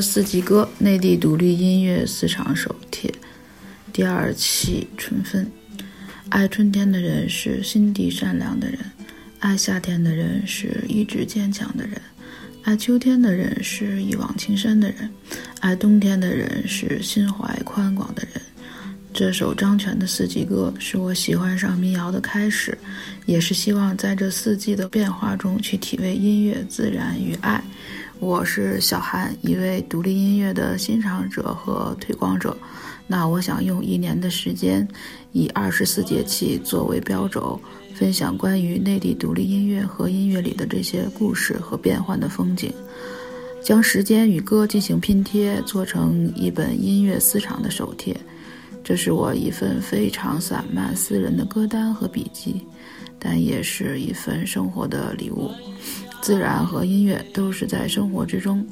四季歌，内地独立音乐四场手帖，第二期春分。爱春天的人是心地善良的人，爱夏天的人是意志坚强的人，爱秋天的人是一往情深的人，爱冬天的人是心怀宽广的人。这首张全的四季歌是我喜欢上民谣的开始，也是希望在这四季的变化中去体味音乐、自然与爱。我是小韩，一位独立音乐的欣赏者和推广者。那我想用一年的时间，以二十四节气作为标轴，分享关于内地独立音乐和音乐里的这些故事和变幻的风景，将时间与歌进行拼贴，做成一本音乐私藏的手帖。这是我一份非常散漫、私人的歌单和笔记，但也是一份生活的礼物。自然和音乐都是在生活之中，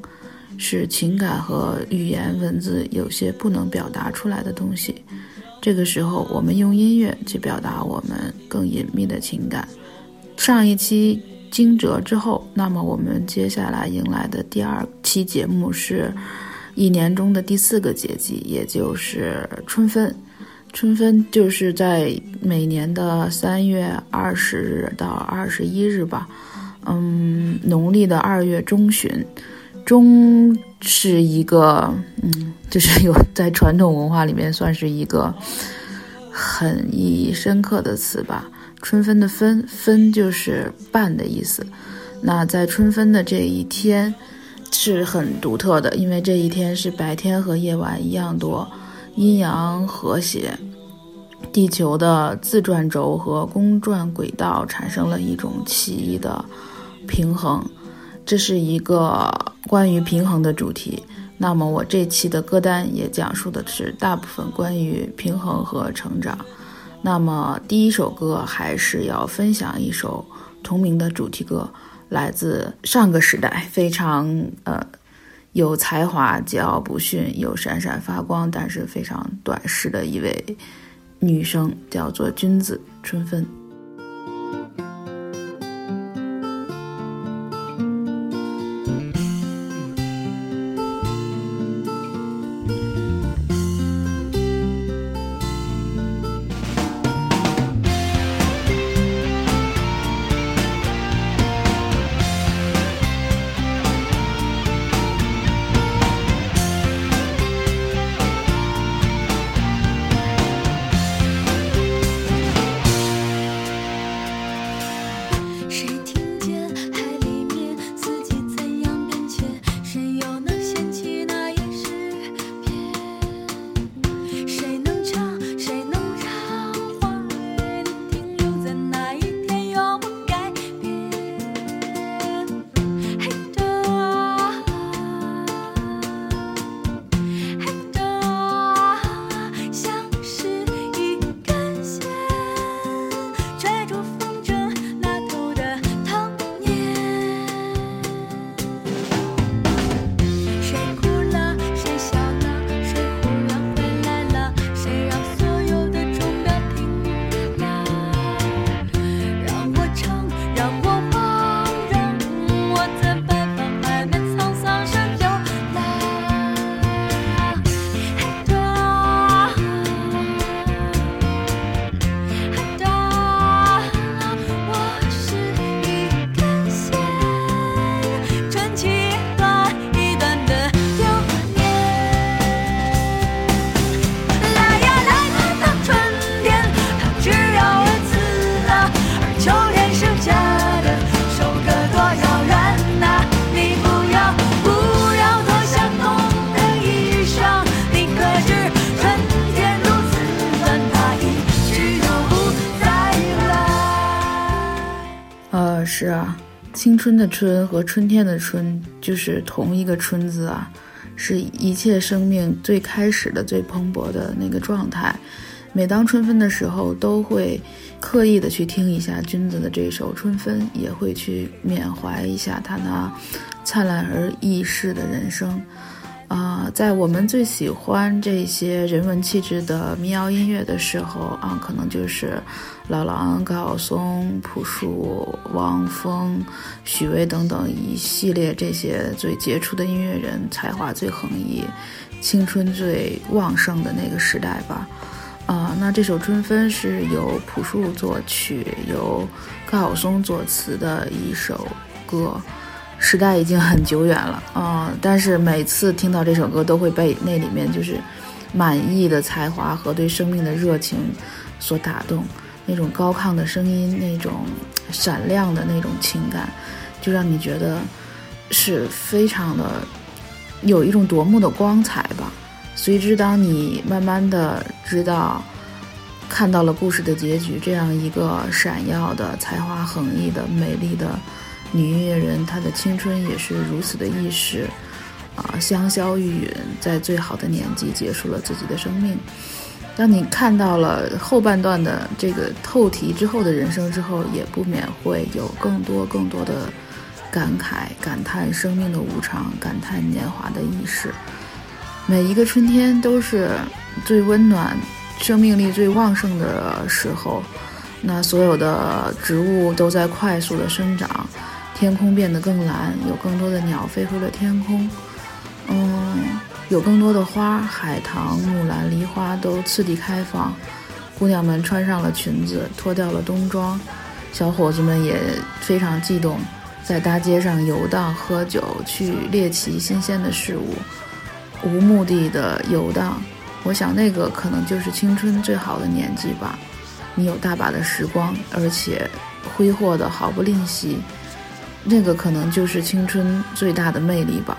是情感和语言文字有些不能表达出来的东西。这个时候，我们用音乐去表达我们更隐秘的情感。上一期惊蛰之后，那么我们接下来迎来的第二期节目是。一年中的第四个节气，也就是春分。春分就是在每年的三月二十日到二十一日吧，嗯，农历的二月中旬。中是一个，嗯，就是有在传统文化里面算是一个很意义深刻的词吧。春分的分，分就是半的意思。那在春分的这一天。是很独特的，因为这一天是白天和夜晚一样多，阴阳和谐，地球的自转轴和公转轨道产生了一种奇异的平衡，这是一个关于平衡的主题。那么我这期的歌单也讲述的是大部分关于平衡和成长。那么第一首歌还是要分享一首同名的主题歌。来自上个时代，非常呃有才华、桀骜不驯、又闪闪发光，但是非常短视的一位女生，叫做君子春分。的春和春天的春就是同一个春字啊，是一切生命最开始的最蓬勃的那个状态。每当春分的时候，都会刻意的去听一下君子的这首《春分》，也会去缅怀一下他那灿烂而易逝的人生。啊，在我们最喜欢这些人文气质的民谣音乐的时候啊，可能就是老狼、高晓松、朴树、汪峰、许巍等等一系列这些最杰出的音乐人，才华最横溢、青春最旺盛的那个时代吧。啊，那这首《春分》是由朴树作曲、由高晓松作词的一首歌。时代已经很久远了啊，但是每次听到这首歌，都会被那里面就是满意的才华和对生命的热情所打动。那种高亢的声音，那种闪亮的那种情感，就让你觉得是非常的有一种夺目的光彩吧。随之，当你慢慢的知道看到了故事的结局，这样一个闪耀的才华横溢的美丽的。女音乐人，她的青春也是如此的易逝，啊，香消玉殒，在最好的年纪结束了自己的生命。当你看到了后半段的这个透题之后的人生之后，也不免会有更多更多的感慨，感叹生命的无常，感叹年华的易逝。每一个春天都是最温暖、生命力最旺盛的时候，那所有的植物都在快速的生长。天空变得更蓝，有更多的鸟飞回了天空。嗯，有更多的花，海棠、木兰、梨花都次第开放。姑娘们穿上了裙子，脱掉了冬装。小伙子们也非常激动，在大街上游荡、喝酒，去猎奇新鲜的事物，无目的的游荡。我想，那个可能就是青春最好的年纪吧。你有大把的时光，而且挥霍的毫不吝惜。那个可能就是青春最大的魅力吧，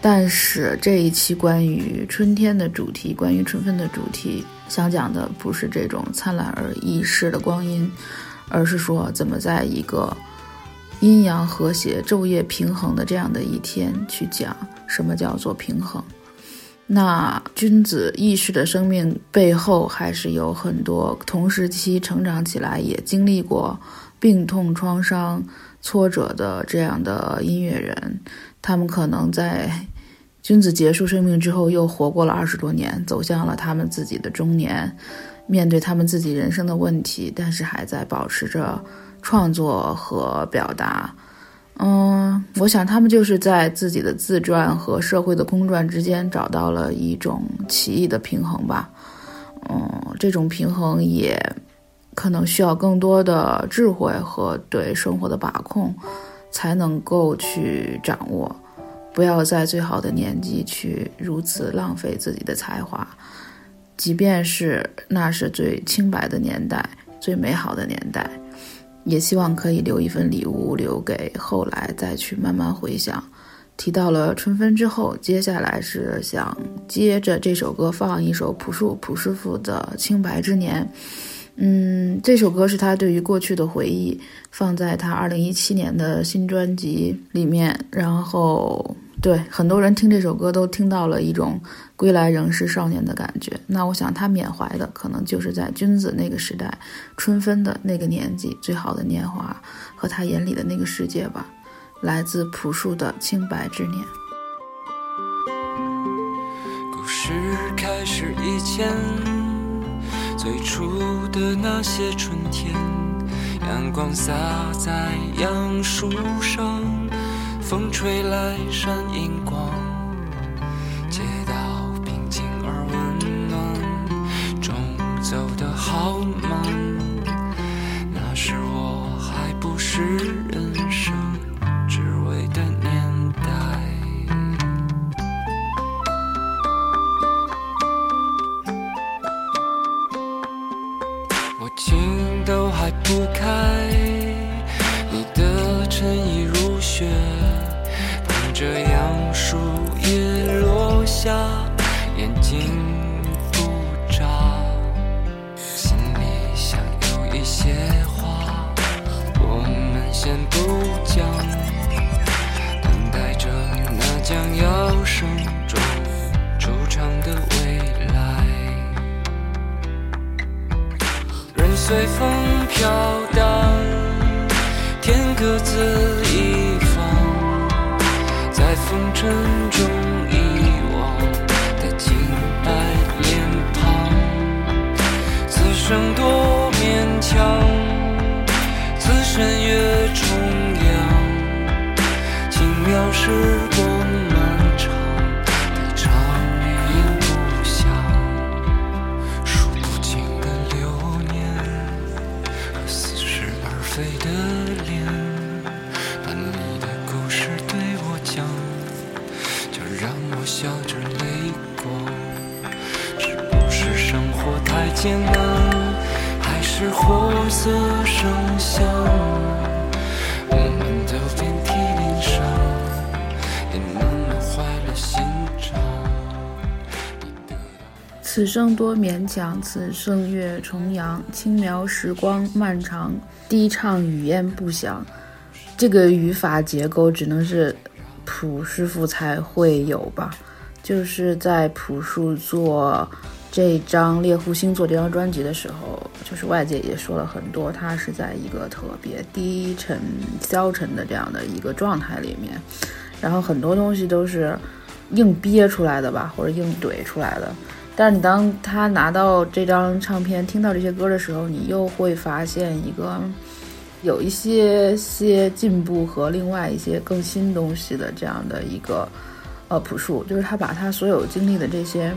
但是这一期关于春天的主题，关于春分的主题，想讲的不是这种灿烂而易逝的光阴，而是说怎么在一个阴阳和谐、昼夜平衡的这样的一天，去讲什么叫做平衡。那君子易逝的生命背后，还是有很多同时期成长起来，也经历过病痛创伤。挫折的这样的音乐人，他们可能在君子结束生命之后，又活过了二十多年，走向了他们自己的中年，面对他们自己人生的问题，但是还在保持着创作和表达。嗯，我想他们就是在自己的自传和社会的公传之间找到了一种奇异的平衡吧。嗯，这种平衡也。可能需要更多的智慧和对生活的把控，才能够去掌握。不要在最好的年纪去如此浪费自己的才华，即便是那是最清白的年代、最美好的年代，也希望可以留一份礼物留给后来再去慢慢回想。提到了春分之后，接下来是想接着这首歌放一首朴树朴师傅的《清白之年》。嗯，这首歌是他对于过去的回忆，放在他二零一七年的新专辑里面。然后，对很多人听这首歌都听到了一种归来仍是少年的感觉。那我想他缅怀的可能就是在君子那个时代，春分的那个年纪，最好的年华和他眼里的那个世界吧。来自朴树的《清白之年》。故事开始以前。最初的那些春天，阳光洒在杨树上，风吹来闪银光，街道平静而温暖，钟走得好慢，那时我还不是不开，你的衬衣如雪，等着杨树叶落下，眼睛不眨，心里想有一些话，我们先不讲，等待着那将要生中出场的未来，任随风。飘荡，天各自一方，在风尘中遗忘的清白脸庞，此生多勉强，此生越重阳，轻描时光。色生香？我们都遍体鳞伤，也慢慢坏了心肠。你得到此生多勉强，此生月重阳。轻描时光漫长，低唱语言不详。这个语法结构只能是朴师傅才会有吧？就是在朴树做这张猎户星座这张专辑的时候，就是外界也说了很多，他是在一个特别低沉、消沉的这样的一个状态里面，然后很多东西都是硬憋出来的吧，或者硬怼出来的。但是你当他拿到这张唱片，听到这些歌的时候，你又会发现一个有一些些进步和另外一些更新东西的这样的一个呃朴树，就是他把他所有经历的这些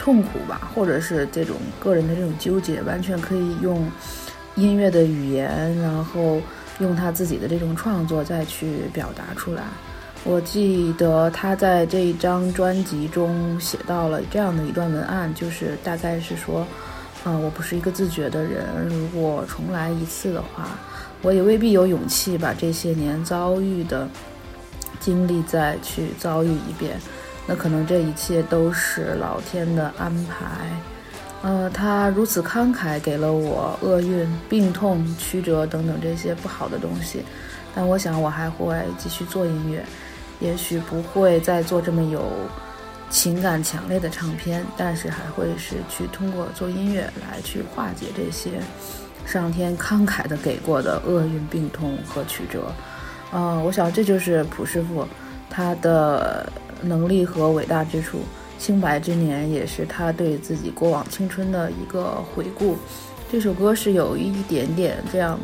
痛苦吧，或者是这种个人的这种纠结，完全可以用音乐的语言，然后用他自己的这种创作再去表达出来。我记得他在这一张专辑中写到了这样的一段文案，就是大概是说，啊、我不是一个自觉的人，如果重来一次的话，我也未必有勇气把这些年遭遇的经历再去遭遇一遍。那可能这一切都是老天的安排。呃，他如此慷慨给了我厄运、病痛、曲折等等这些不好的东西，但我想我还会继续做音乐，也许不会再做这么有情感强烈的唱片，但是还会是去通过做音乐来去化解这些上天慷慨的给过的厄运、病痛和曲折。呃，我想这就是朴师傅他的能力和伟大之处。清白之年也是他对自己过往青春的一个回顾。这首歌是有一点点这样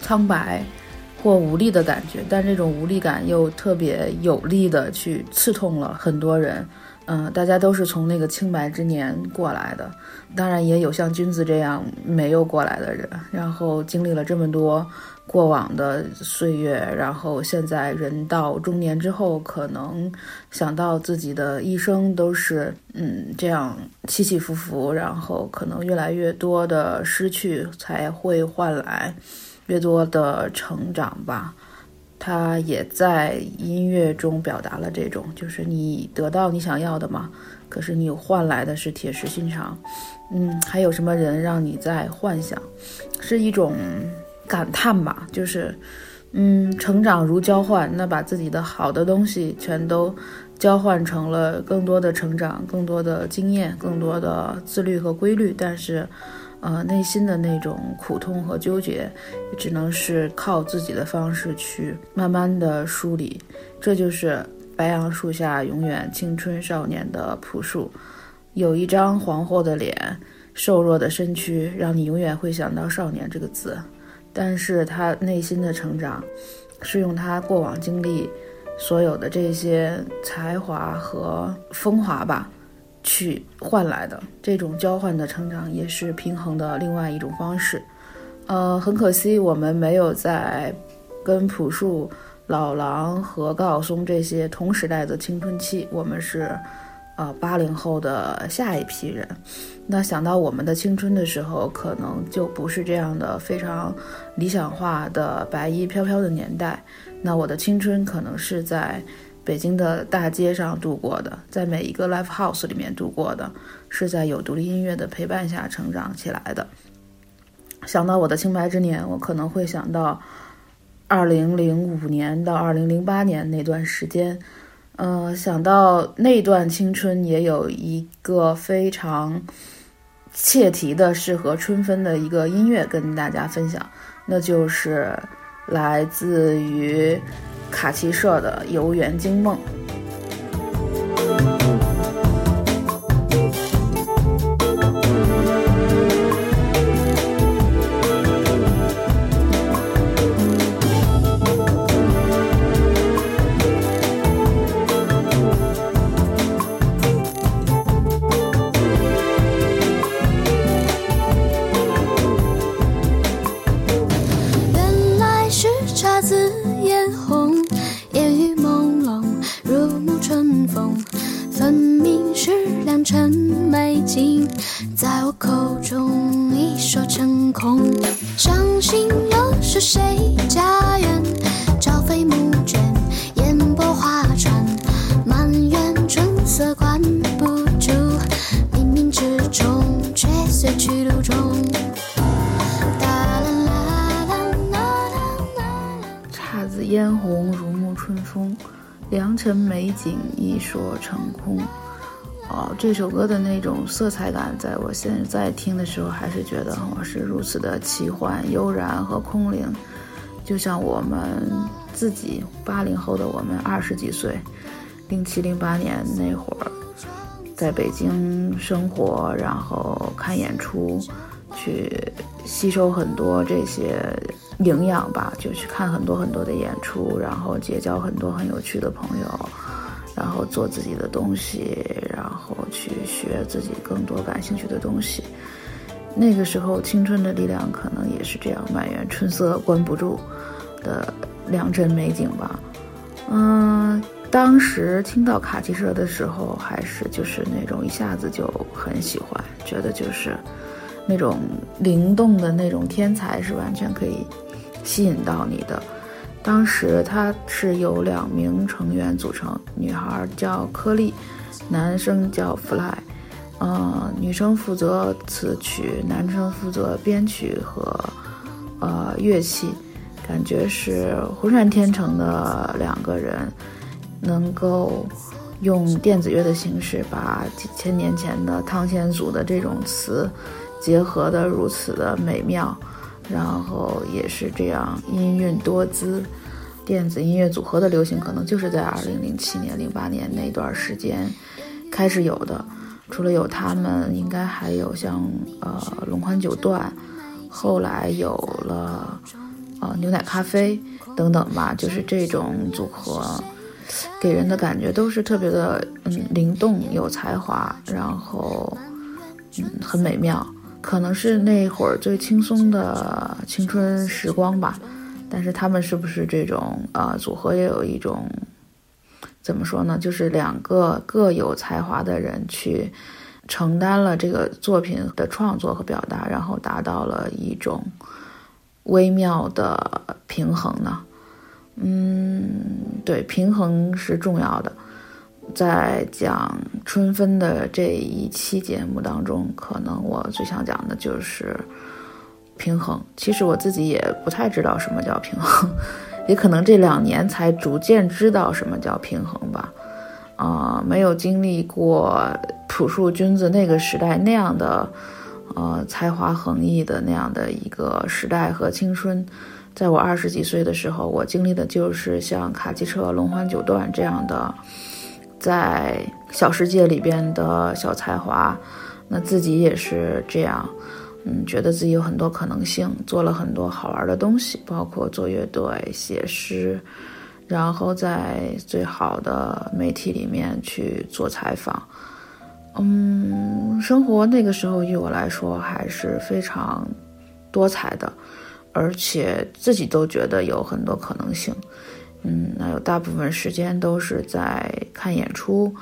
苍白或无力的感觉，但这种无力感又特别有力的去刺痛了很多人。嗯、大家都是从那个清白之年过来的，当然也有像君子这样没有过来的人，然后经历了这么多过往的岁月，然后现在人到中年之后，可能想到自己的一生都是嗯这样起起伏伏，然后可能越来越多的失去才会换来越多的成长吧。他也在音乐中表达了这种，就是你得到你想要的嘛，可是你换来的是铁石心肠。嗯，还有什么人让你在幻想？是一种感叹吧，就是，嗯，成长如交换，那把自己的好的东西全都交换成了更多的成长、更多的经验、更多的自律和规律，但是，呃，内心的那种苦痛和纠结，只能是靠自己的方式去慢慢的梳理。这就是白杨树下永远青春少年的朴树，有一张黄褐的脸，瘦弱的身躯，让你永远会想到少年这个字。但是他内心的成长，是用他过往经历所有的这些才华和风华吧，去换来的。这种交换的成长，也是平衡的另外一种方式。呃，很可惜，我们没有在跟朴树、老狼和高晓松这些同时代的青春期，我们是呃八零后的下一批人。那想到我们的青春的时候，可能就不是这样的非常理想化的白衣飘飘的年代。那我的青春可能是在北京的大街上度过的，在每一个 live house 里面度过的，是在有独立音乐的陪伴下成长起来的。想到我的清白之年，我可能会想到二零零五年到二零零八年那段时间，呃，想到那段青春也有一个非常切题的适合春分的一个音乐跟大家分享，那就是来自于卡奇社的《游园惊梦》。这首歌的那种色彩感，在我现在听的时候，还是觉得我是如此的奇幻、悠然和空灵，就像我们自己八零后的我们二十几岁，零七零八年那会儿，在北京生活，然后看演出，去吸收很多这些营养吧，就去看很多很多的演出，然后结交很多很有趣的朋友。然后做自己的东西，然后去学自己更多感兴趣的东西。那个时候，青春的力量可能也是这样，满园春色关不住的良辰美景吧。嗯，当时听到卡奇社的时候，还是就是那种一下子就很喜欢，觉得就是那种灵动的那种天才是完全可以吸引到你的。当时他是由两名成员组成，女孩叫颗粒，男生叫 Fly，呃，女生负责词曲，男生负责编曲和呃乐器，感觉是浑然天成的两个人，能够用电子乐的形式把几千年前的汤显祖的这种词结合的如此的美妙。然后也是这样，音韵多姿，电子音乐组合的流行可能就是在二零零七年、零八年那段时间开始有的。除了有他们，应该还有像呃龙宽九段，后来有了呃牛奶咖啡等等吧，就是这种组合，给人的感觉都是特别的嗯灵动、有才华，然后嗯很美妙。可能是那会儿最轻松的青春时光吧，但是他们是不是这种呃组合也有一种怎么说呢？就是两个各有才华的人去承担了这个作品的创作和表达，然后达到了一种微妙的平衡呢？嗯，对，平衡是重要的。在讲春分的这一期节目当中，可能我最想讲的就是平衡。其实我自己也不太知道什么叫平衡，也可能这两年才逐渐知道什么叫平衡吧。啊，没有经历过朴树君子那个时代那样的，呃，才华横溢的那样的一个时代和青春。在我二十几岁的时候，我经历的就是像卡其车、龙环九段这样的。在小世界里边的小才华，那自己也是这样，嗯，觉得自己有很多可能性，做了很多好玩的东西，包括做乐队、写诗，然后在最好的媒体里面去做采访，嗯，生活那个时候于我来说还是非常多彩的，而且自己都觉得有很多可能性。嗯，那有大部分时间都是在看演出，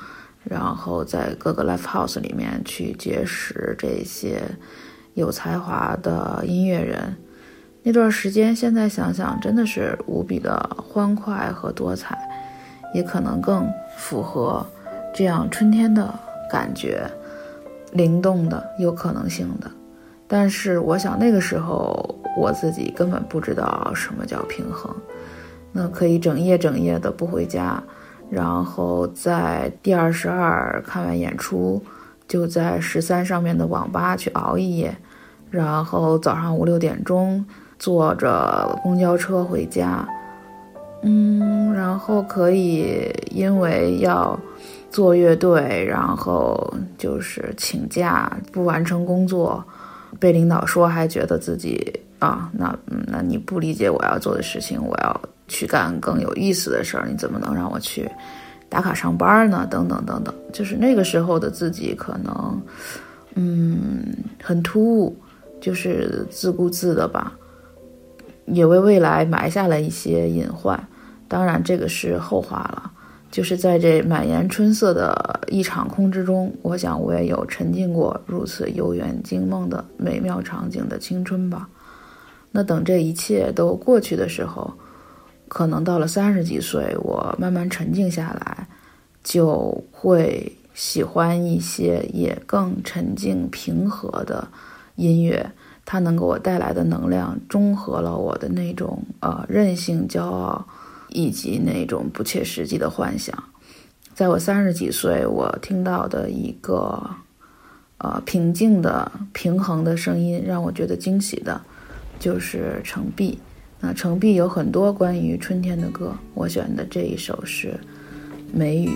然后在各个 live house 里面去结识这些有才华的音乐人。那段时间，现在想想真的是无比的欢快和多彩，也可能更符合这样春天的感觉，灵动的、有可能性的。但是，我想那个时候我自己根本不知道什么叫平衡。那可以整夜整夜的不回家，然后在第二十二看完演出，就在十三上面的网吧去熬一夜，然后早上五六点钟坐着公交车回家，嗯，然后可以因为要做乐队，然后就是请假不完成工作，被领导说还觉得自己啊，那那你不理解我要做的事情，我要。去干更有意思的事儿，你怎么能让我去打卡上班呢？等等等等，就是那个时候的自己可能，嗯，很突兀，就是自顾自的吧，也为未来埋下了一些隐患。当然，这个是后话了。就是在这满园春色的一场空之中，我想我也有沉浸过如此悠远惊梦的美妙场景的青春吧。那等这一切都过去的时候，可能到了三十几岁，我慢慢沉静下来，就会喜欢一些也更沉静平和的音乐。它能给我带来的能量，中和了我的那种呃任性、骄傲，以及那种不切实际的幻想。在我三十几岁，我听到的一个呃平静的、平衡的声音，让我觉得惊喜的，就是程璧。那程璧有很多关于春天的歌，我选的这一首是《梅雨》。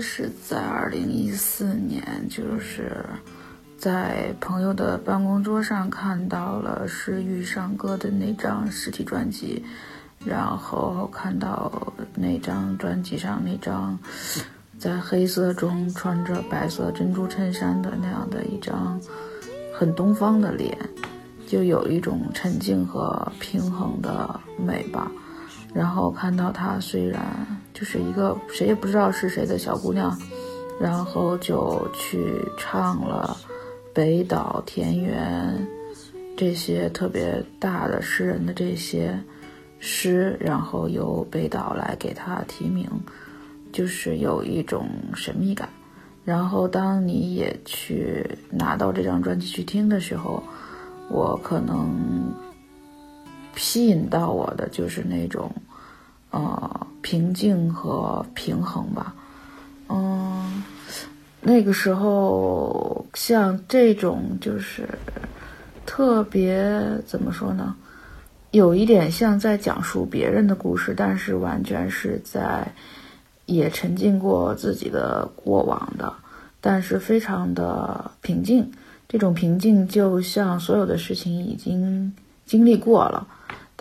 是在二零一四年，就是在朋友的办公桌上看到了是遇上歌的那张实体专辑，然后看到那张专辑上那张在黑色中穿着白色珍珠衬衫的那样的一张很东方的脸，就有一种沉静和平衡的美吧。然后看到他虽然就是一个谁也不知道是谁的小姑娘，然后就去唱了北岛、田园这些特别大的诗人的这些诗，然后由北岛来给她提名，就是有一种神秘感。然后当你也去拿到这张专辑去听的时候，我可能。吸引到我的就是那种，呃，平静和平衡吧。嗯，那个时候像这种就是特别怎么说呢？有一点像在讲述别人的故事，但是完全是在也沉浸过自己的过往的，但是非常的平静。这种平静就像所有的事情已经经历过了。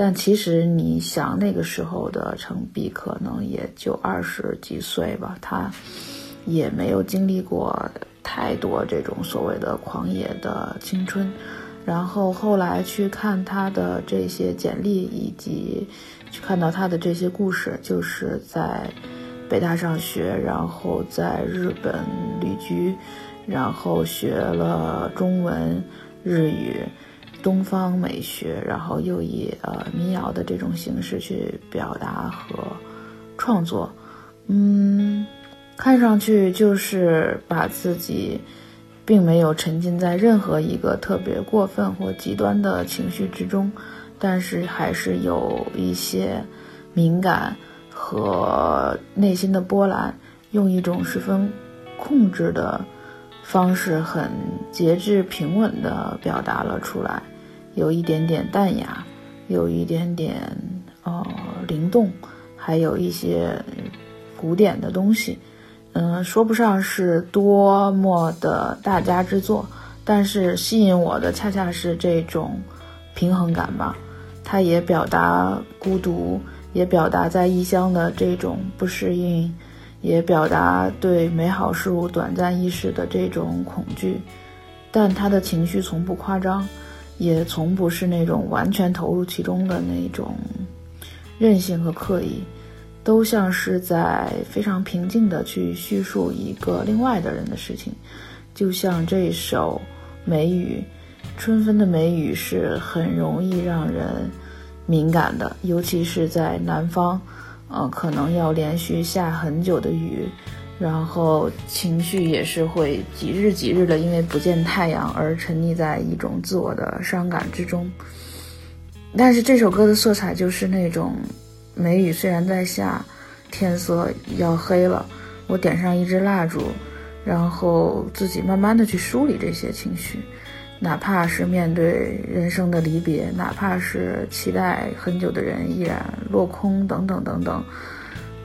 但其实你想，那个时候的程璧可能也就二十几岁吧，他也没有经历过太多这种所谓的狂野的青春。然后后来去看他的这些简历，以及去看到他的这些故事，就是在北大上学，然后在日本旅居，然后学了中文、日语。东方美学，然后又以呃民谣的这种形式去表达和创作，嗯，看上去就是把自己并没有沉浸在任何一个特别过分或极端的情绪之中，但是还是有一些敏感和内心的波澜，用一种十分控制的方式，很节制平稳地表达了出来，有一点点淡雅，有一点点呃灵动，还有一些古典的东西。嗯，说不上是多么的大家之作，但是吸引我的恰恰是这种平衡感吧。它也表达孤独，也表达在异乡的这种不适应，也表达对美好事物短暂意识的这种恐惧。但他的情绪从不夸张，也从不是那种完全投入其中的那种任性和刻意。都像是在非常平静地去叙述一个另外的人的事情，就像这首梅雨，春分的梅雨是很容易让人敏感的，尤其是在南方，呃，可能要连续下很久的雨，然后情绪也是会几日几日的因为不见太阳而沉溺在一种自我的伤感之中。但是这首歌的色彩就是那种。梅雨虽然在下，天色要黑了，我点上一支蜡烛，然后自己慢慢的去梳理这些情绪，哪怕是面对人生的离别，哪怕是期待很久的人依然落空，等等等等，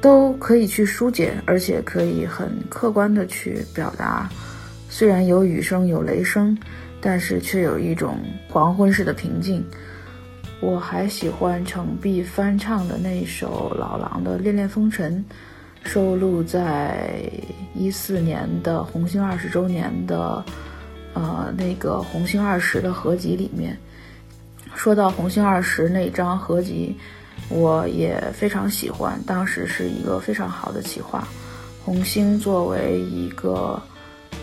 都可以去疏解，而且可以很客观的去表达。虽然有雨声有雷声，但是却有一种黄昏式的平静。我还喜欢程璧翻唱的那首老狼的《恋恋风尘》，收录在一四年的红星二十周年的，呃，那个红星二十的合集里面。说到红星二十那张合集，我也非常喜欢，当时是一个非常好的企划。红星作为一个。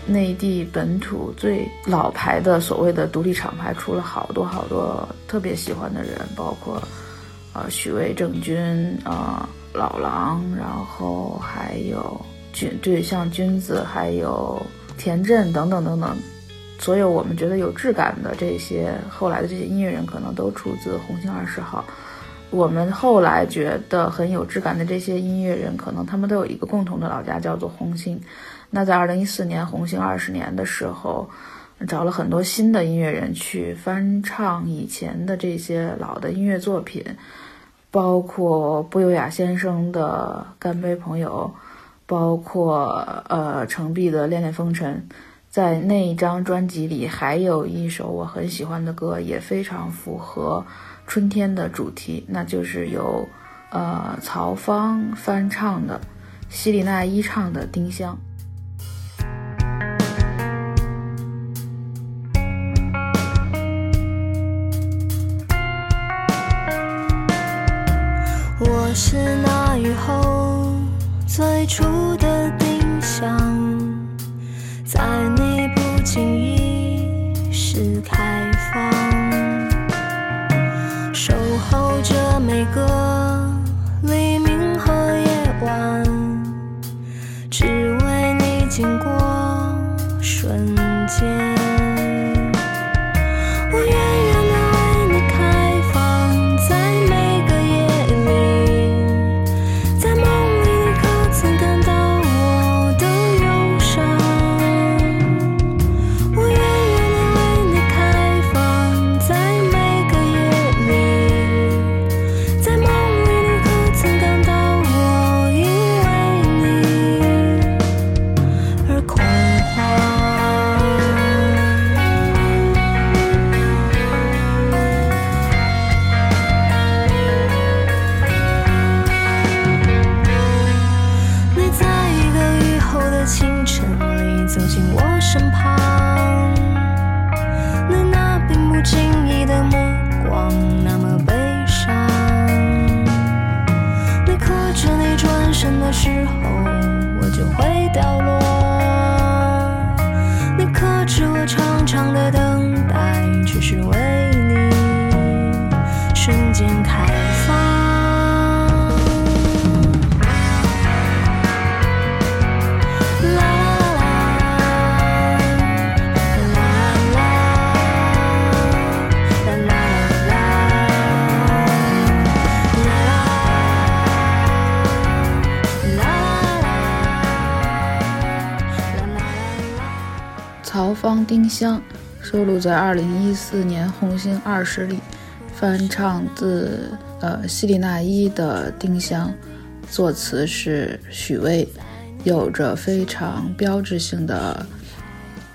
内地本土最老牌的所谓的独立厂牌，出了好多好多特别喜欢的人，包括，呃，许巍、郑钧，呃，老狼，然后还有君，对，像君子，还有田震等等等等，所有我们觉得有质感的这些后来的这些音乐人，可能都出自红星二十号。我们后来觉得很有质感的这些音乐人，可能他们都有一个共同的老家，叫做红星。那在二零一四年红星二十年的时候，找了很多新的音乐人去翻唱以前的这些老的音乐作品，包括不优雅先生的《干杯朋友》，包括呃程璧的《恋恋风尘》。在那一张专辑里，还有一首我很喜欢的歌，也非常符合春天的主题，那就是由呃曹芳翻唱的，希里娜依唱的《丁香》。我是那雨后最初的丁香》，收录在2014年红星二十里，翻唱自呃希里娜依的《丁香》，作词是许巍，有着非常标志性的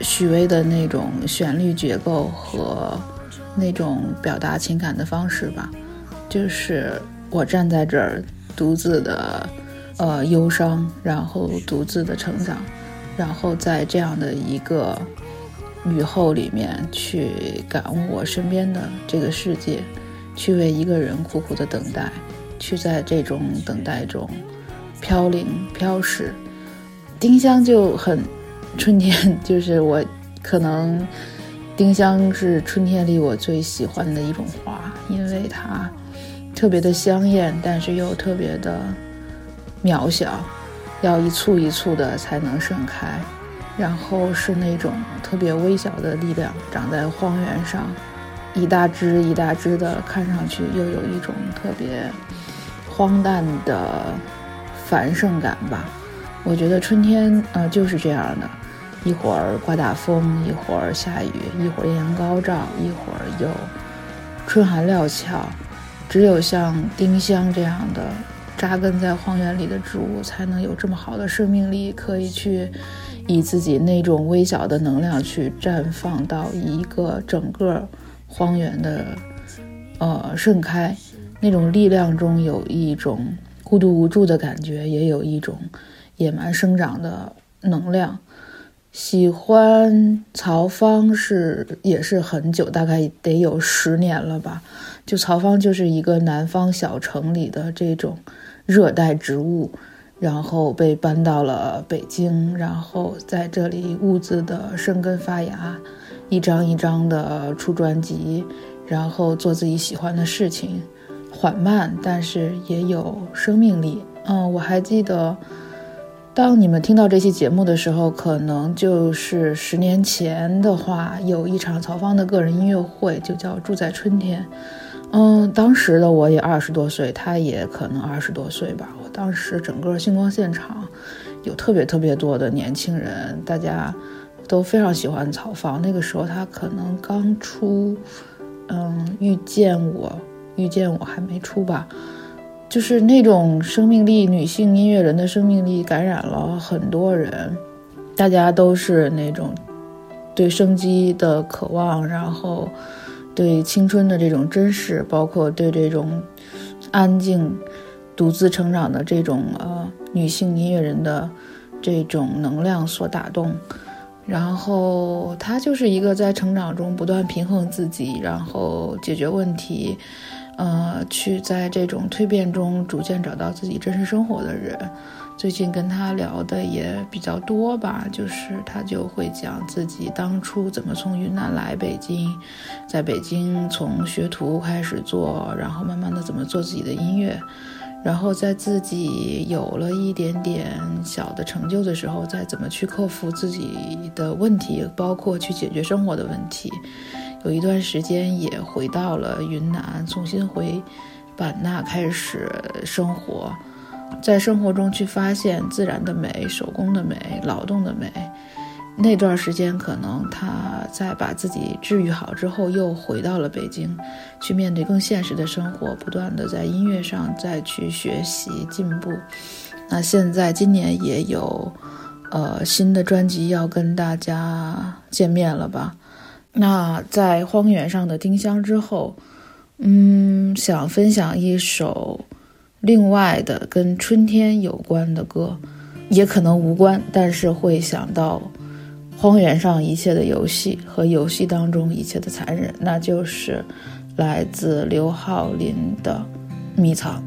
许巍的那种旋律结构和那种表达情感的方式吧，就是我站在这儿独自的。呃，忧伤，然后独自的成长，然后在这样的一个雨后里面去感悟我身边的这个世界，去为一个人苦苦的等待，去在这种等待中飘零飘逝。丁香就很春天，就是我可能丁香是春天里我最喜欢的一种花，因为它特别的香艳，但是又特别的。渺小，要一簇一簇的才能盛开，然后是那种特别微小的力量，长在荒原上，一大枝一大枝的，看上去又有一种特别荒诞的繁盛感吧。我觉得春天，呃，就是这样的，一会儿刮大风，一会儿下雨，一会儿艳阳高照，一会儿又春寒料峭。只有像丁香这样的。扎根在荒原里的植物才能有这么好的生命力，可以去以自己那种微小的能量去绽放到一个整个荒原的呃盛开。那种力量中有一种孤独无助的感觉，也有一种野蛮生长的能量。喜欢曹芳是也是很久，大概得有十年了吧。就曹芳就是一个南方小城里的这种。热带植物，然后被搬到了北京，然后在这里兀自的生根发芽，一张一张的出专辑，然后做自己喜欢的事情，缓慢，但是也有生命力。嗯，我还记得，当你们听到这期节目的时候，可能就是十年前的话，有一场曹芳的个人音乐会，就叫《住在春天》。嗯，当时的我也二十多岁，他也可能二十多岁吧。我当时整个星光现场有特别特别多的年轻人，大家都非常喜欢曹芳。那个时候他可能刚出，嗯，遇见我，遇见我还没出吧。就是那种生命力，女性音乐人的生命力感染了很多人，大家都是那种对生机的渴望，然后。对青春的这种珍视，包括对这种安静、独自成长的这种呃女性音乐人的这种能量所打动，然后她就是一个在成长中不断平衡自己，然后解决问题，呃，去在这种蜕变中逐渐找到自己真实生活的人。最近跟他聊的也比较多吧，就是他就会讲自己当初怎么从云南来北京，在北京从学徒开始做，然后慢慢的怎么做自己的音乐，然后在自己有了一点点小的成就的时候，再怎么去克服自己的问题，包括去解决生活的问题。有一段时间也回到了云南，重新回版纳开始生活。在生活中去发现自然的美、手工的美、劳动的美。那段时间，可能他在把自己治愈好之后，又回到了北京，去面对更现实的生活，不断的在音乐上再去学习进步。那现在今年也有，呃，新的专辑要跟大家见面了吧？那在荒原上的丁香之后，嗯，想分享一首。另外的跟春天有关的歌，也可能无关，但是会想到荒原上一切的游戏和游戏当中一切的残忍，那就是来自刘浩林的《迷藏》。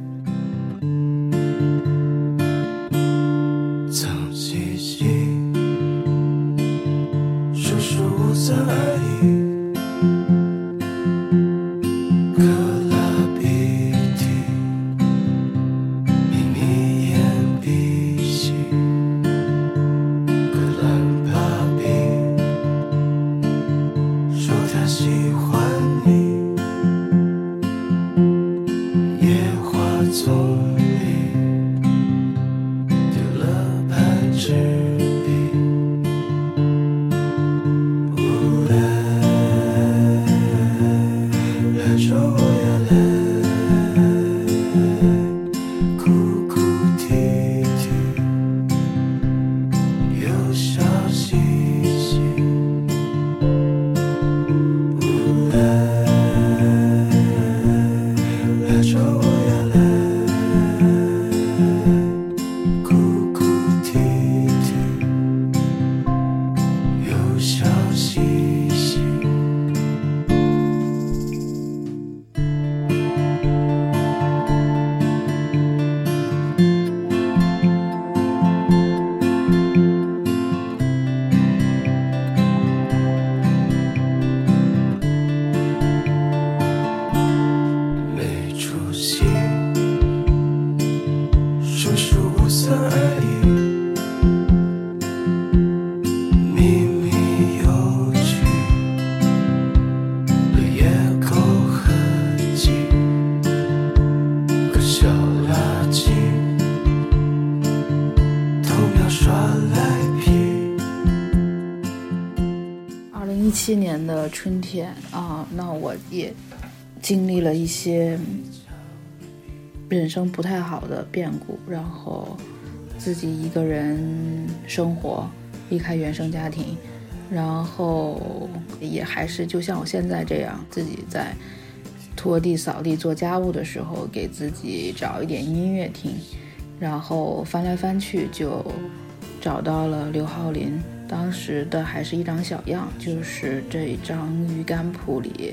春天啊，那我也经历了一些人生不太好的变故，然后自己一个人生活，离开原生家庭，然后也还是就像我现在这样，自己在拖地、扫地、做家务的时候，给自己找一点音乐听，然后翻来翻去就找到了刘浩林。当时的还是一张小样，就是这张鱼竿谱里，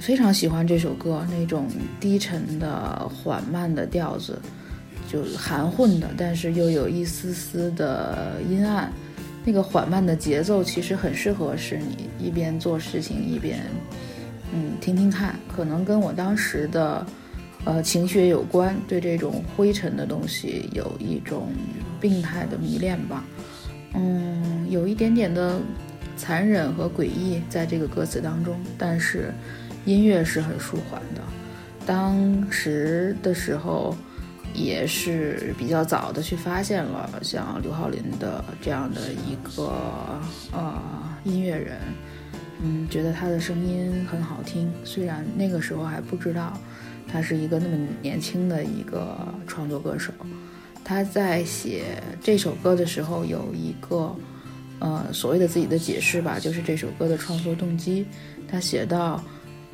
非常喜欢这首歌，那种低沉的缓慢的调子，就含混的，但是又有一丝丝的阴暗，那个缓慢的节奏其实很适合是你一边做事情一边，嗯，听听看，可能跟我当时的，呃，情绪有关，对这种灰尘的东西有一种病态的迷恋吧。嗯，有一点点的残忍和诡异在这个歌词当中，但是音乐是很舒缓的。当时的时候也是比较早的去发现了像刘浩林的这样的一个呃音乐人，嗯，觉得他的声音很好听。虽然那个时候还不知道他是一个那么年轻的一个创作歌手。他在写这首歌的时候有一个，呃，所谓的自己的解释吧，就是这首歌的创作动机。他写到，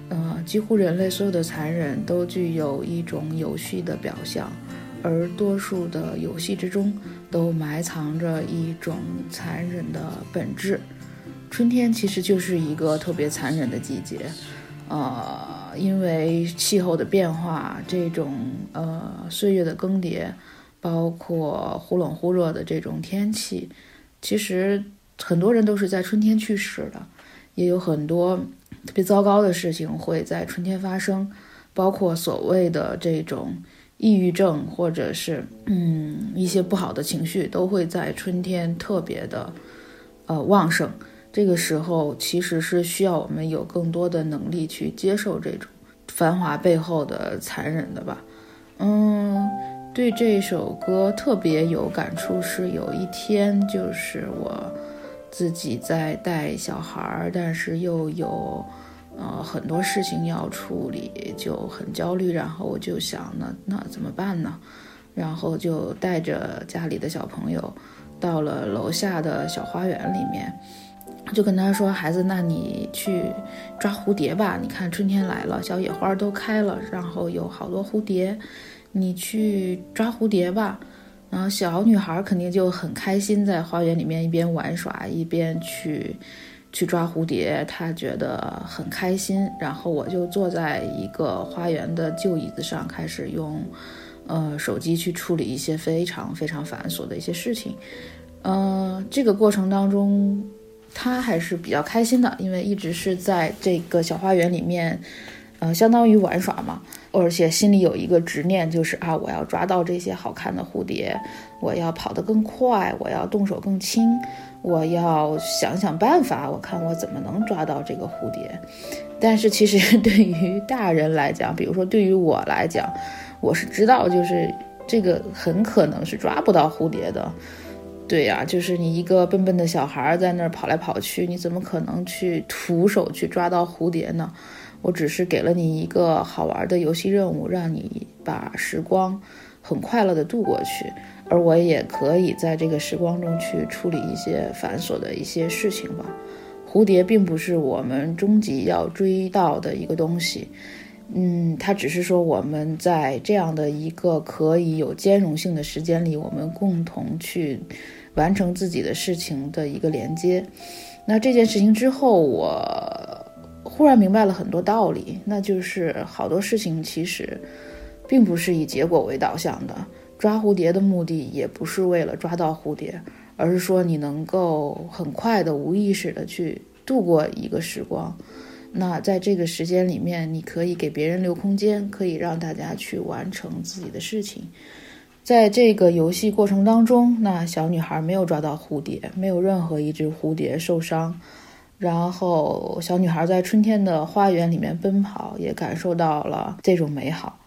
呃，几乎人类所有的残忍都具有一种有序的表象，而多数的游戏之中都埋藏着一种残忍的本质。春天其实就是一个特别残忍的季节，呃，因为气候的变化，这种呃岁月的更迭。包括忽冷忽热的这种天气，其实很多人都是在春天去世的，也有很多特别糟糕的事情会在春天发生，包括所谓的这种抑郁症，或者是嗯一些不好的情绪，都会在春天特别的呃旺盛。这个时候其实是需要我们有更多的能力去接受这种繁华背后的残忍的吧，嗯。对这首歌特别有感触，是有一天，就是我自己在带小孩儿，但是又有呃很多事情要处理，就很焦虑。然后我就想，那那怎么办呢？然后就带着家里的小朋友到了楼下的小花园里面，就跟他说：“孩子，那你去抓蝴蝶吧。你看春天来了，小野花都开了，然后有好多蝴蝶。”你去抓蝴蝶吧，然后小女孩肯定就很开心，在花园里面一边玩耍一边去去抓蝴蝶，她觉得很开心。然后我就坐在一个花园的旧椅子上，开始用呃手机去处理一些非常非常繁琐的一些事情。呃，这个过程当中，她还是比较开心的，因为一直是在这个小花园里面，呃，相当于玩耍嘛。而且心里有一个执念，就是啊，我要抓到这些好看的蝴蝶，我要跑得更快，我要动手更轻，我要想想办法，我看我怎么能抓到这个蝴蝶。但是其实 对于大人来讲，比如说对于我来讲，我是知道，就是这个很可能是抓不到蝴蝶的。对呀，就是你一个笨笨的小孩在那儿跑来跑去，你怎么可能去徒手去抓到蝴蝶呢？我只是给了你一个好玩的游戏任务，让你把时光很快乐的度过去，而我也可以在这个时光中去处理一些繁琐的一些事情吧。蝴蝶并不是我们终极要追到的一个东西，嗯，它只是说我们在这样的一个可以有兼容性的时间里，我们共同去完成自己的事情的一个连接。那这件事情之后，我。忽然明白了很多道理，那就是好多事情其实并不是以结果为导向的。抓蝴蝶的目的也不是为了抓到蝴蝶，而是说你能够很快的、无意识的去度过一个时光。那在这个时间里面，你可以给别人留空间，可以让大家去完成自己的事情。在这个游戏过程当中，那小女孩没有抓到蝴蝶，没有任何一只蝴蝶受伤。然后，小女孩在春天的花园里面奔跑，也感受到了这种美好，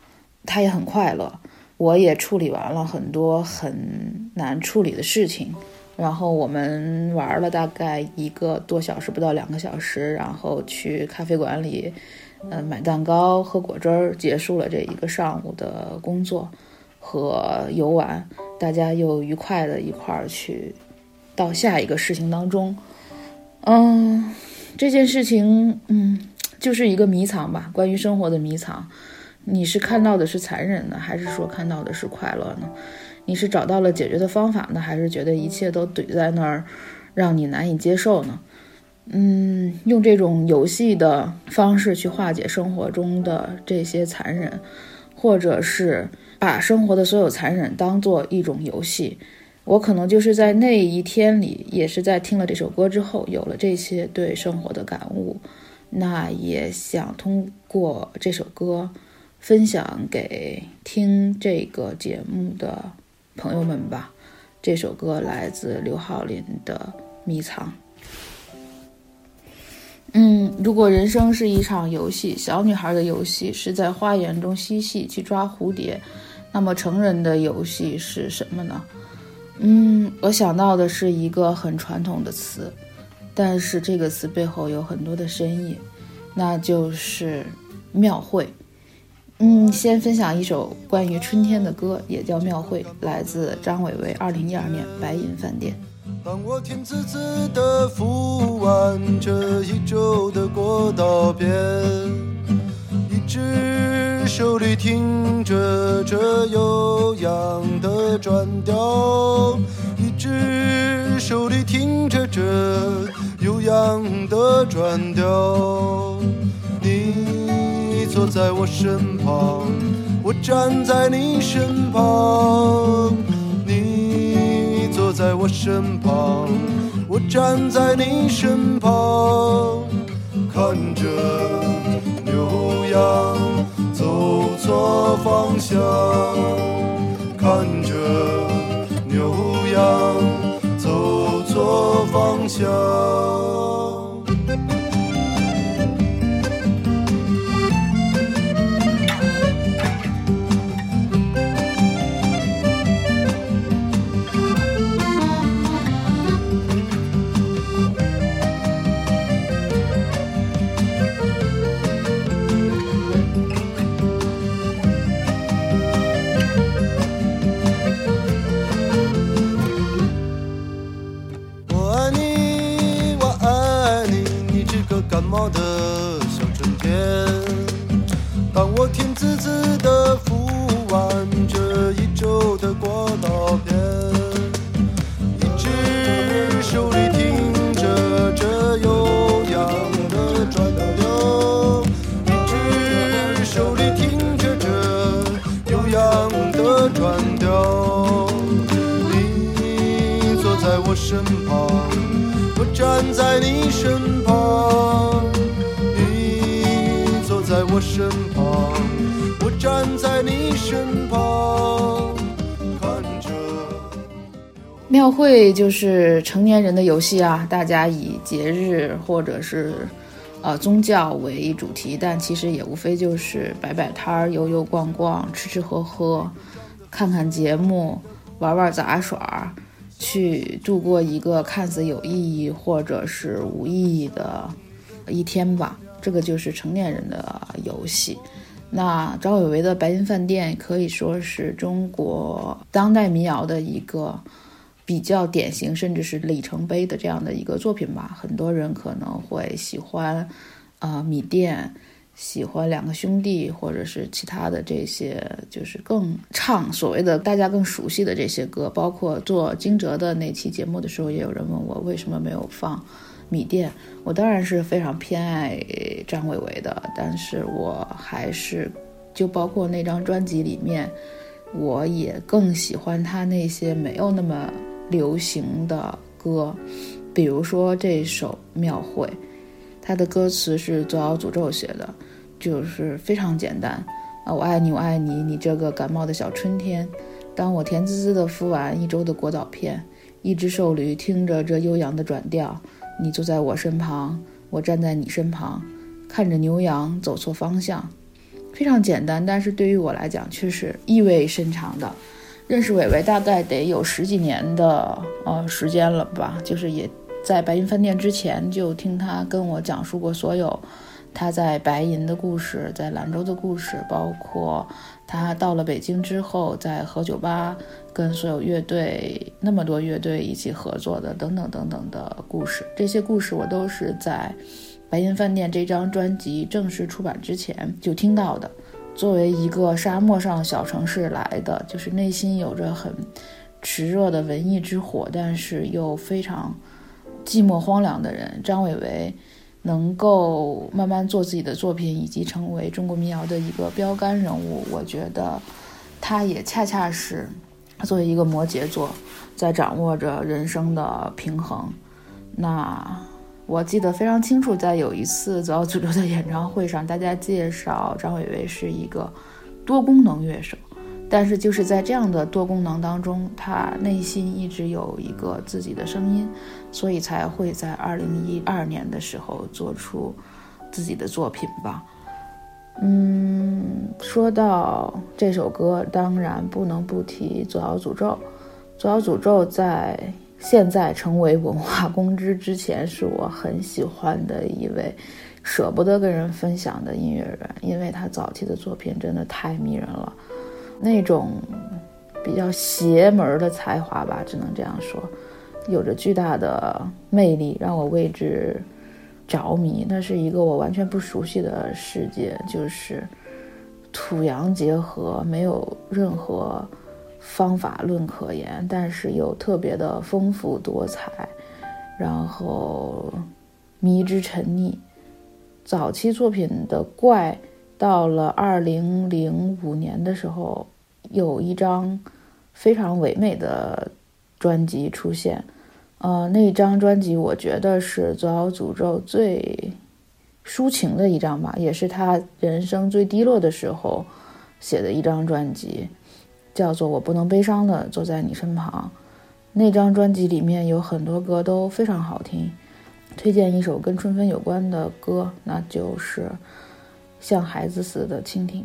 她也很快乐。我也处理完了很多很难处理的事情，然后我们玩了大概一个多小时，不到两个小时，然后去咖啡馆里，呃，买蛋糕、喝果汁儿，结束了这一个上午的工作和游玩。大家又愉快的一块儿去到下一个事情当中。嗯，这件事情，嗯，就是一个迷藏吧，关于生活的迷藏。你是看到的是残忍的，还是说看到的是快乐呢？你是找到了解决的方法呢，还是觉得一切都怼在那儿，让你难以接受呢？嗯，用这种游戏的方式去化解生活中的这些残忍，或者是把生活的所有残忍当做一种游戏。我可能就是在那一天里，也是在听了这首歌之后，有了这些对生活的感悟。那也想通过这首歌。分享给听这个节目的朋友们吧。这首歌来自刘浩林的《迷藏》。嗯，如果人生是一场游戏，小女孩的游戏是在花园中嬉戏去抓蝴蝶，那么成人的游戏是什么呢？嗯，我想到的是一个很传统的词，但是这个词背后有很多的深意，那就是庙会。嗯，先分享一首关于春天的歌，也叫《庙会》，来自张伟伟，二零一二年《白银饭店》。当我甜滋滋的敷完这一周的过道边，只手里听着这悠扬的转调，一只手里听着这悠扬的转调，你。坐在我身旁，我站在你身旁。你坐在我身旁，我站在你身旁。看着走错方向，看着牛羊走错方向。感冒的小春天。当我甜滋滋的服完这一周的过道边，一只手里听着这悠扬的转调，一只手里听着这悠扬的转调。你坐在我身旁，我站在你身。在我身旁，我站在你身旁，看着庙会就是成年人的游戏啊，大家以节日或者是，呃宗教为主题，但其实也无非就是摆摆摊儿、游游逛逛、吃吃喝喝、看看节目、玩玩杂耍，去度过一个看似有意义或者是无意义的一天吧。这个就是成年人的游戏。那张伟伟的《白银饭店》可以说是中国当代民谣的一个。比较典型，甚至是里程碑的这样的一个作品吧。很多人可能会喜欢，呃，米店，喜欢两个兄弟，或者是其他的这些，就是更唱所谓的大家更熟悉的这些歌。包括做惊蛰的那期节目的时候，也有人问我为什么没有放米店。我当然是非常偏爱张伟伟的，但是我还是就包括那张专辑里面，我也更喜欢他那些没有那么。流行的歌，比如说这首《庙会》，它的歌词是左小诅咒写的，就是非常简单啊！我爱你，我爱你，你这个感冒的小春天。当我甜滋滋的敷完一周的果岛片，一只瘦驴听着这悠扬的转调，你坐在我身旁，我站在你身旁，看着牛羊走错方向，非常简单，但是对于我来讲却是意味深长的。认识伟伟大概得有十几年的呃时间了吧，就是也在白银饭店之前就听他跟我讲述过所有他在白银的故事，在兰州的故事，包括他到了北京之后在和酒吧跟所有乐队那么多乐队一起合作的等等等等的故事。这些故事我都是在白银饭店这张专辑正式出版之前就听到的。作为一个沙漠上小城市来的，就是内心有着很炽热的文艺之火，但是又非常寂寞荒凉的人，张伟伟能够慢慢做自己的作品，以及成为中国民谣的一个标杆人物，我觉得他也恰恰是作为一个摩羯座，在掌握着人生的平衡。那。我记得非常清楚，在有一次《左小诅咒》的演唱会上，大家介绍张伟伟是一个多功能乐手，但是就是在这样的多功能当中，他内心一直有一个自己的声音，所以才会在二零一二年的时候做出自己的作品吧。嗯，说到这首歌，当然不能不提《左小诅咒》，《左小诅咒》在。现在成为文化公知之前，是我很喜欢的一位，舍不得跟人分享的音乐人，因为他早期的作品真的太迷人了，那种比较邪门的才华吧，只能这样说，有着巨大的魅力，让我为之着迷。那是一个我完全不熟悉的世界，就是土洋结合，没有任何。方法论可言，但是又特别的丰富多彩，然后迷之沉溺。早期作品的怪，到了二零零五年的时候，有一张非常唯美的专辑出现。呃，那张专辑我觉得是《左小诅咒》最抒情的一张吧，也是他人生最低落的时候写的一张专辑。叫做我不能悲伤的坐在你身旁，那张专辑里面有很多歌都非常好听，推荐一首跟春分有关的歌，那就是像孩子似的倾听。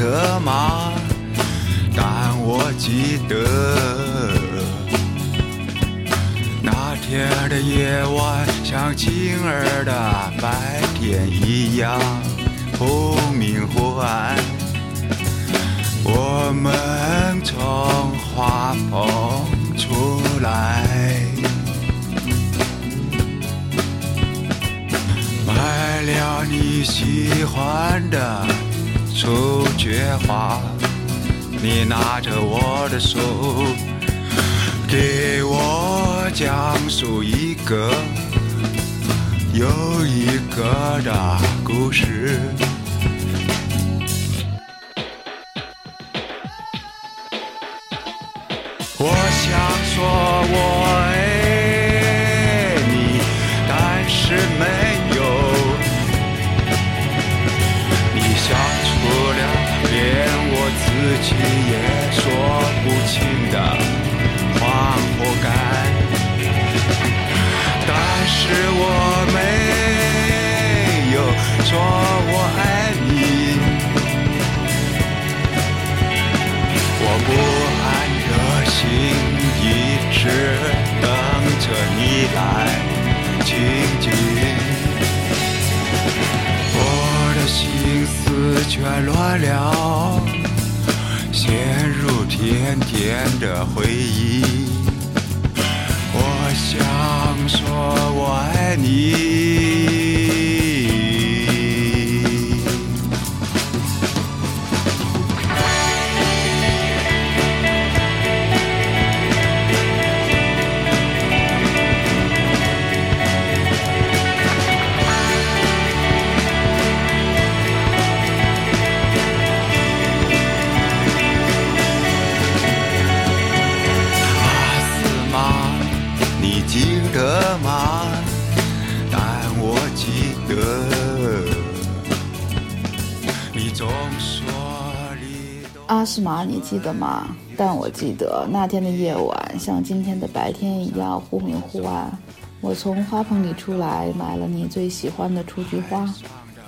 得吗？但我记得那天的夜晚像晴儿的白天一样忽明忽暗。我们从花棚出来，买了你喜欢的。初觉花，你拿着我的手，给我讲述一个又一个的故事。我想说我己也说不清的话或该，但是我没有说我爱你，我不安的心一直等着你来亲近，我的心思全乱了。陷入甜甜的回忆，我想说我爱你。是吗，你记得吗？但我记得那天的夜晚像今天的白天一样忽明忽暗。我从花棚里出来，买了你最喜欢的雏菊花。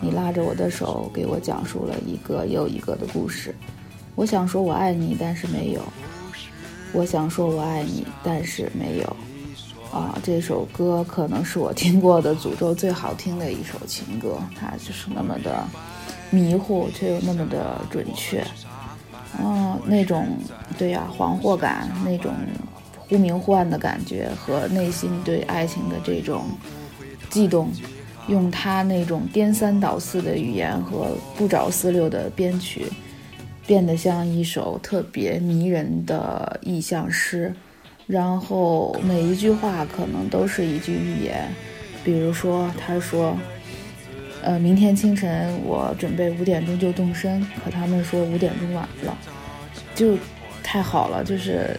你拉着我的手，给我讲述了一个又一个的故事。我想说我爱你，但是没有。我想说我爱你，但是没有。啊，这首歌可能是我听过的诅咒最好听的一首情歌，它就是那么的迷糊，却又那么的准确。嗯，那种对呀、惶惑感，那种忽明忽暗的感觉和内心对爱情的这种悸动，用他那种颠三倒四的语言和不着四六的编曲，变得像一首特别迷人的意象诗。然后每一句话可能都是一句预言，比如说他说。呃，明天清晨我准备五点钟就动身，可他们说五点钟晚了，就太好了，就是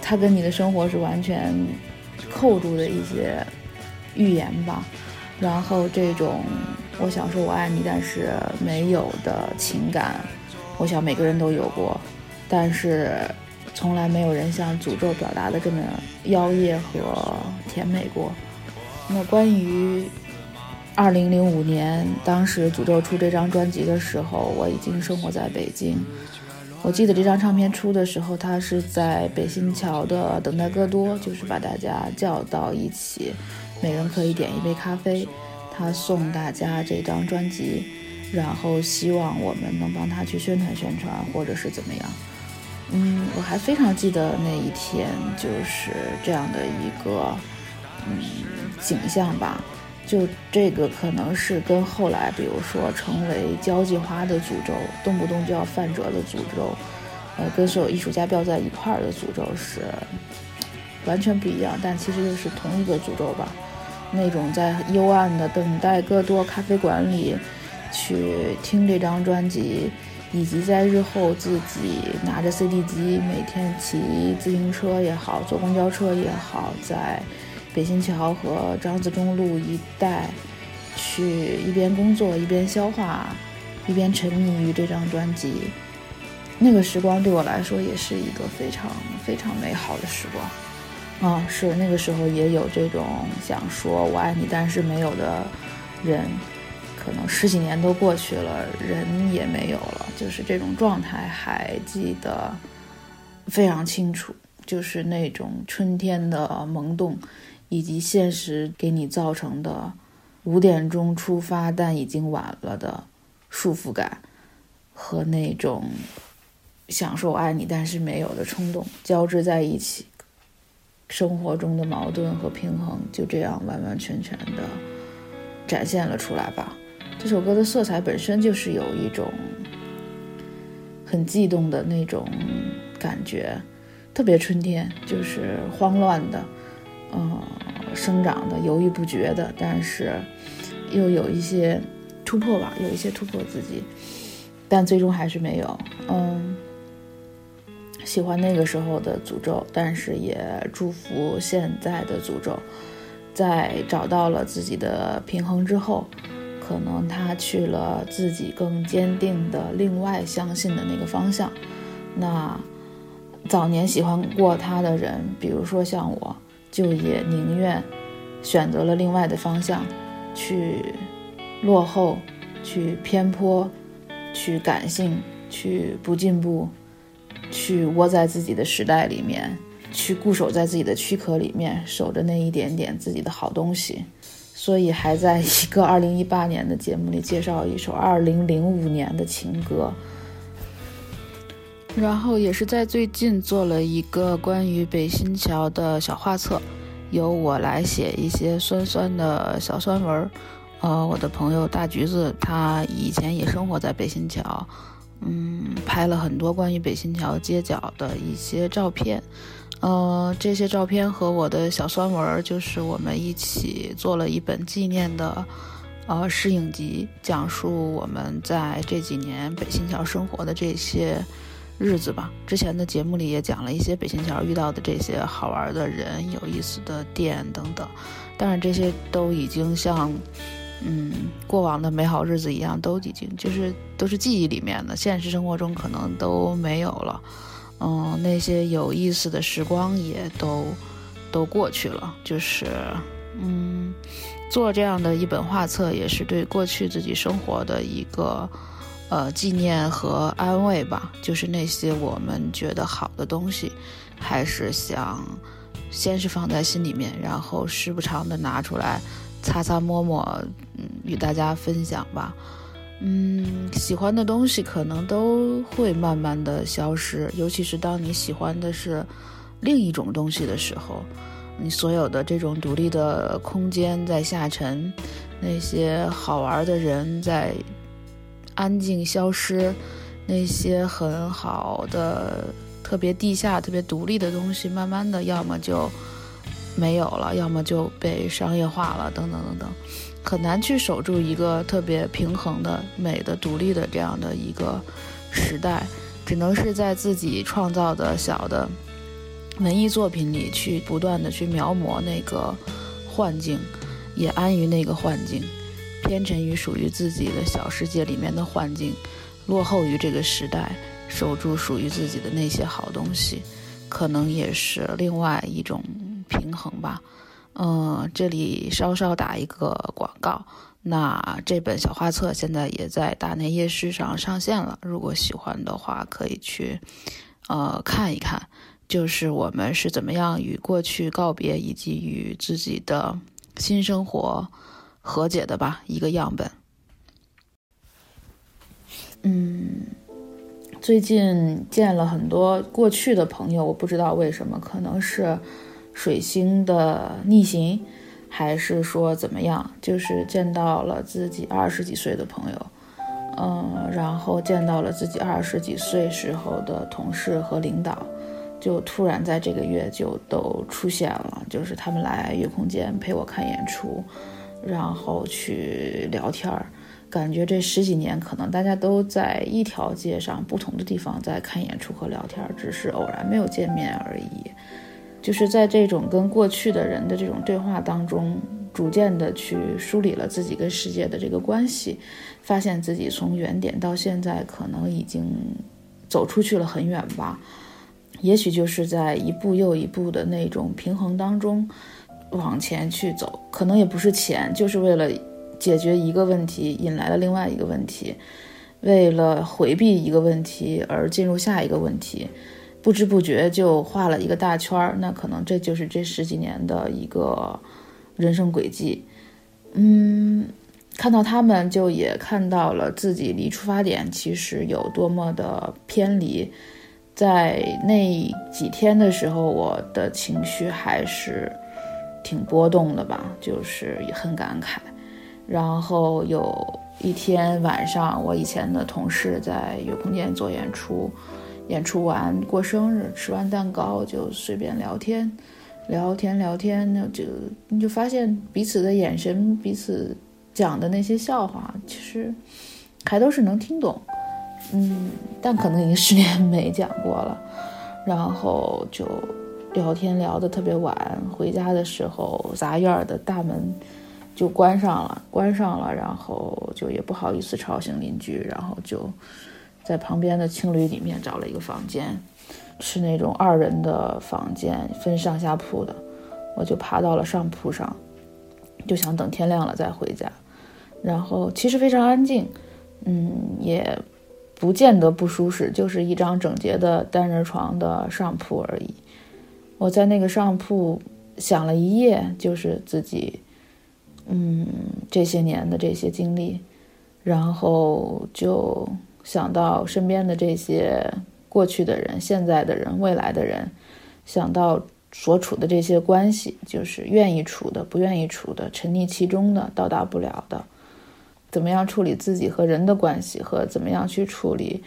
他跟你的生活是完全扣住的一些预言吧。然后这种我想说我爱你，但是没有的情感，我想每个人都有过，但是从来没有人像诅咒表达的这么妖艳和甜美过。那关于二零零五年，当时诅咒出这张专辑的时候，我已经生活在北京。我记得这张唱片出的时候，他是在北新桥的等待戈多，就是把大家叫到一起，每人可以点一杯咖啡，他送大家这张专辑，然后希望我们能帮他去宣传宣传，或者是怎么样。嗯，我还非常记得那一天，就是这样的一个嗯景象吧。就这个可能是跟后来，比如说成为交际花的诅咒，动不动就要犯折的诅咒，呃，跟所有艺术家标在一块儿的诅咒是完全不一样，但其实又是同一个诅咒吧。那种在幽暗的等待戈多咖啡馆里去听这张专辑，以及在日后自己拿着 CD 机，每天骑自行车也好，坐公交车也好，在北新桥和张自忠路一带，去一边工作一边消化，一边沉迷于这张专辑。那个时光对我来说也是一个非常非常美好的时光。啊，是那个时候也有这种想说我爱你，但是没有的人，可能十几年都过去了，人也没有了，就是这种状态还记得非常清楚，就是那种春天的萌动。以及现实给你造成的五点钟出发但已经晚了的束缚感，和那种享受爱你但是没有的冲动交织在一起，生活中的矛盾和平衡就这样完完全全的展现了出来吧。这首歌的色彩本身就是有一种很悸动的那种感觉，特别春天，就是慌乱的。嗯，生长的犹豫不决的，但是又有一些突破吧，有一些突破自己，但最终还是没有。嗯，喜欢那个时候的诅咒，但是也祝福现在的诅咒，在找到了自己的平衡之后，可能他去了自己更坚定的另外相信的那个方向。那早年喜欢过他的人，比如说像我。就也宁愿选择了另外的方向，去落后，去偏颇，去感性，去不进步，去窝在自己的时代里面，去固守在自己的躯壳里面，守着那一点点自己的好东西。所以还在一个二零一八年的节目里介绍一首二零零五年的情歌。然后也是在最近做了一个关于北新桥的小画册，由我来写一些酸酸的小酸文儿。呃，我的朋友大橘子，他以前也生活在北新桥，嗯，拍了很多关于北新桥街角的一些照片。呃，这些照片和我的小酸文儿，就是我们一起做了一本纪念的，呃，摄影集，讲述我们在这几年北新桥生活的这些。日子吧，之前的节目里也讲了一些北新桥遇到的这些好玩的人、有意思的店等等，但是这些都已经像嗯，过往的美好日子一样，都已经就是都是记忆里面的，现实生活中可能都没有了。嗯，那些有意思的时光也都都过去了。就是嗯，做这样的一本画册，也是对过去自己生活的一个呃纪念和安慰吧。就是那些我们觉得好的东西，还是想先是放在心里面，然后时不常的拿出来擦擦摸摸，嗯，与大家分享吧。嗯，喜欢的东西可能都会慢慢的消失，尤其是当你喜欢的是另一种东西的时候，你所有的这种独立的空间在下沉，那些好玩的人在安静消失，那些很好的、特别地下、特别独立的东西，慢慢的要么就没有了，要么就被商业化了，等等等等。很难去守住一个特别平衡的、美的、独立的这样的一个时代，只能是在自己创造的小的文艺作品里去不断的去描摹那个幻境，也安于那个幻境，偏沉于属于自己的小世界里面的幻境，落后于这个时代，守住属于自己的那些好东西，可能也是另外一种平衡吧。嗯，这里稍稍打一个广告。那这本小画册现在也在大内夜市上上线了，如果喜欢的话，可以去呃看一看。就是我们是怎么样与过去告别，以及与自己的新生活和解的吧，一个样本。嗯，最近见了很多过去的朋友，我不知道为什么，可能是。水星的逆行，还是说怎么样？就是见到了自己二十几岁的朋友，嗯，然后见到了自己二十几岁时候的同事和领导，就突然在这个月就都出现了。就是他们来月空间陪我看演出，然后去聊天儿，感觉这十几年可能大家都在一条街上不同的地方在看演出和聊天，只是偶然没有见面而已。就是在这种跟过去的人的这种对话当中，逐渐的去梳理了自己跟世界的这个关系，发现自己从原点到现在可能已经走出去了很远吧。也许就是在一步又一步的那种平衡当中往前去走，可能也不是钱，就是为了解决一个问题引来了另外一个问题，为了回避一个问题而进入下一个问题。不知不觉就画了一个大圈儿，那可能这就是这十几年的一个人生轨迹。嗯，看到他们，就也看到了自己离出发点其实有多么的偏离。在那几天的时候，我的情绪还是挺波动的吧，就是也很感慨。然后有一天晚上，我以前的同事在有空间做演出。演出完过生日，吃完蛋糕就随便聊天，聊天聊天，那就你就发现彼此的眼神，彼此讲的那些笑话，其实还都是能听懂，嗯，但可能已经十年没讲过了。然后就聊天聊得特别晚，回家的时候杂院的大门就关上了，关上了，然后就也不好意思吵醒邻居，然后就。在旁边的青旅里面找了一个房间，是那种二人的房间，分上下铺的。我就爬到了上铺上，就想等天亮了再回家。然后其实非常安静，嗯，也不见得不舒适，就是一张整洁的单人床的上铺而已。我在那个上铺想了一夜，就是自己，嗯，这些年的这些经历，然后就。想到身边的这些过去的人、现在的人、未来的人，想到所处的这些关系，就是愿意处的、不愿意处的、沉溺其中的、到达不了的，怎么样处理自己和人的关系，和怎么样去处理，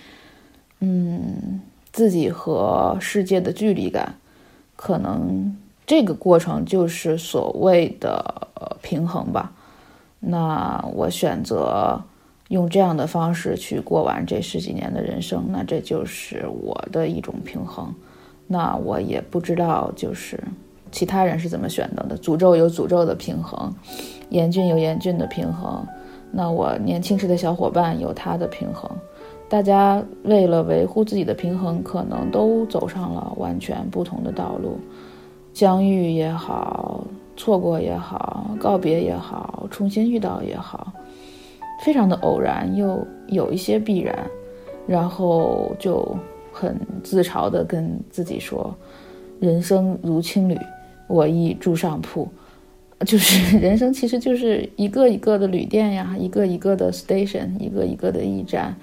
嗯，自己和世界的距离感，可能这个过程就是所谓的平衡吧。那我选择。用这样的方式去过完这十几年的人生，那这就是我的一种平衡。那我也不知道，就是其他人是怎么选择的。诅咒有诅咒的平衡，严峻有严峻的平衡，那我年轻时的小伙伴有他的平衡，大家为了维护自己的平衡，可能都走上了完全不同的道路，相遇也好，错过也好，告别也好，重新遇到也好，非常的偶然，又有一些必然，然后就很自嘲的跟自己说，人生如青旅，我亦住上铺。就是人生其实就是一个一个的旅店呀，一个一个的 station，一个一个的驿站，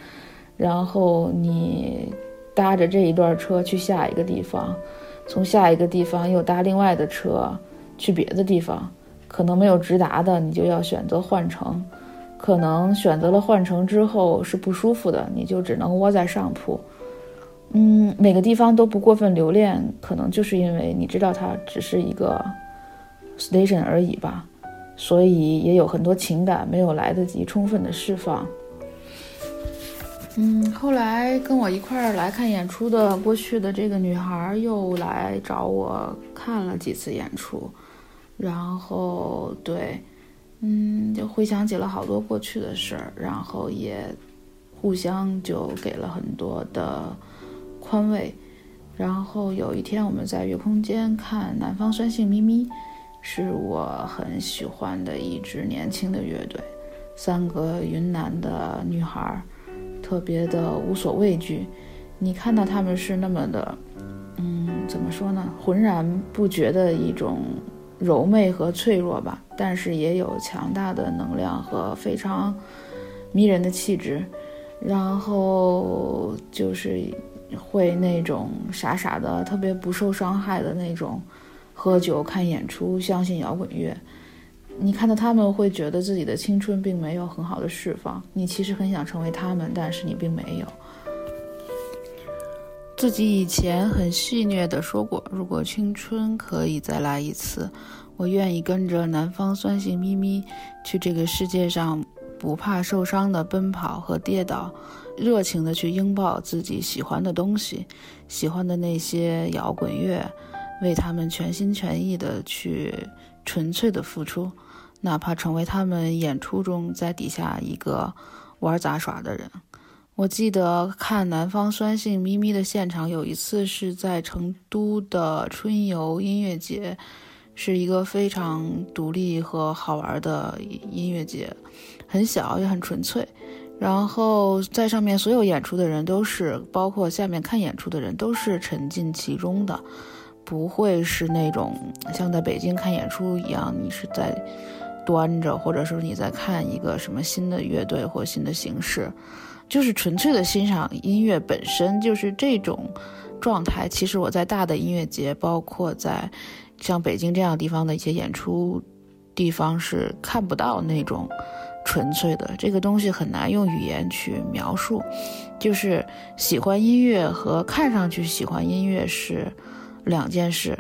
然后你搭着这一段车去下一个地方，从下一个地方又搭另外的车去别的地方，可能没有直达的，你就要选择换乘，可能选择了换乘之后是不舒服的，你就只能窝在上铺。嗯，每个地方都不过分留恋，可能就是因为你知道它只是一个。station 而已吧，所以也有很多情感没有来得及充分的释放。嗯，后来跟我一块儿来看演出的过去的这个女孩又来找我看了几次演出，然后对，嗯，就回想起了好多过去的事儿，然后也互相就给了很多的宽慰。然后有一天我们在月空间看南方酸性咪咪。是我很喜欢的一支年轻的乐队，三个云南的女孩，特别的无所畏惧。你看到他们是那么的，嗯，怎么说呢？浑然不觉的一种柔媚和脆弱吧，但是也有强大的能量和非常迷人的气质。然后就是会那种傻傻的，特别不受伤害的那种。喝酒、看演出、相信摇滚乐，你看到他们会觉得自己的青春并没有很好的释放。你其实很想成为他们，但是你并没有。自己以前很戏谑地说过，如果青春可以再来一次，我愿意跟着南方酸性咪咪去这个世界上不怕受伤的奔跑和跌倒，热情地去拥抱自己喜欢的东西，喜欢的那些摇滚乐。为他们全心全意的去纯粹的付出，哪怕成为他们演出中在底下一个玩杂耍的人。我记得看南方酸性咪咪的现场，有一次是在成都的春游音乐节，是一个非常独立和好玩的音乐节，很小也很纯粹。然后在上面所有演出的人都是，包括下面看演出的人都是沉浸其中的。不会是那种像在北京看演出一样，你是在端着，或者说你在看一个什么新的乐队或新的形式，就是纯粹的欣赏音乐本身就是这种状态。其实我在大的音乐节，包括在像北京这样地方的一些演出地方是看不到那种纯粹的这个东西，很难用语言去描述。就是喜欢音乐和看上去喜欢音乐是。两件事，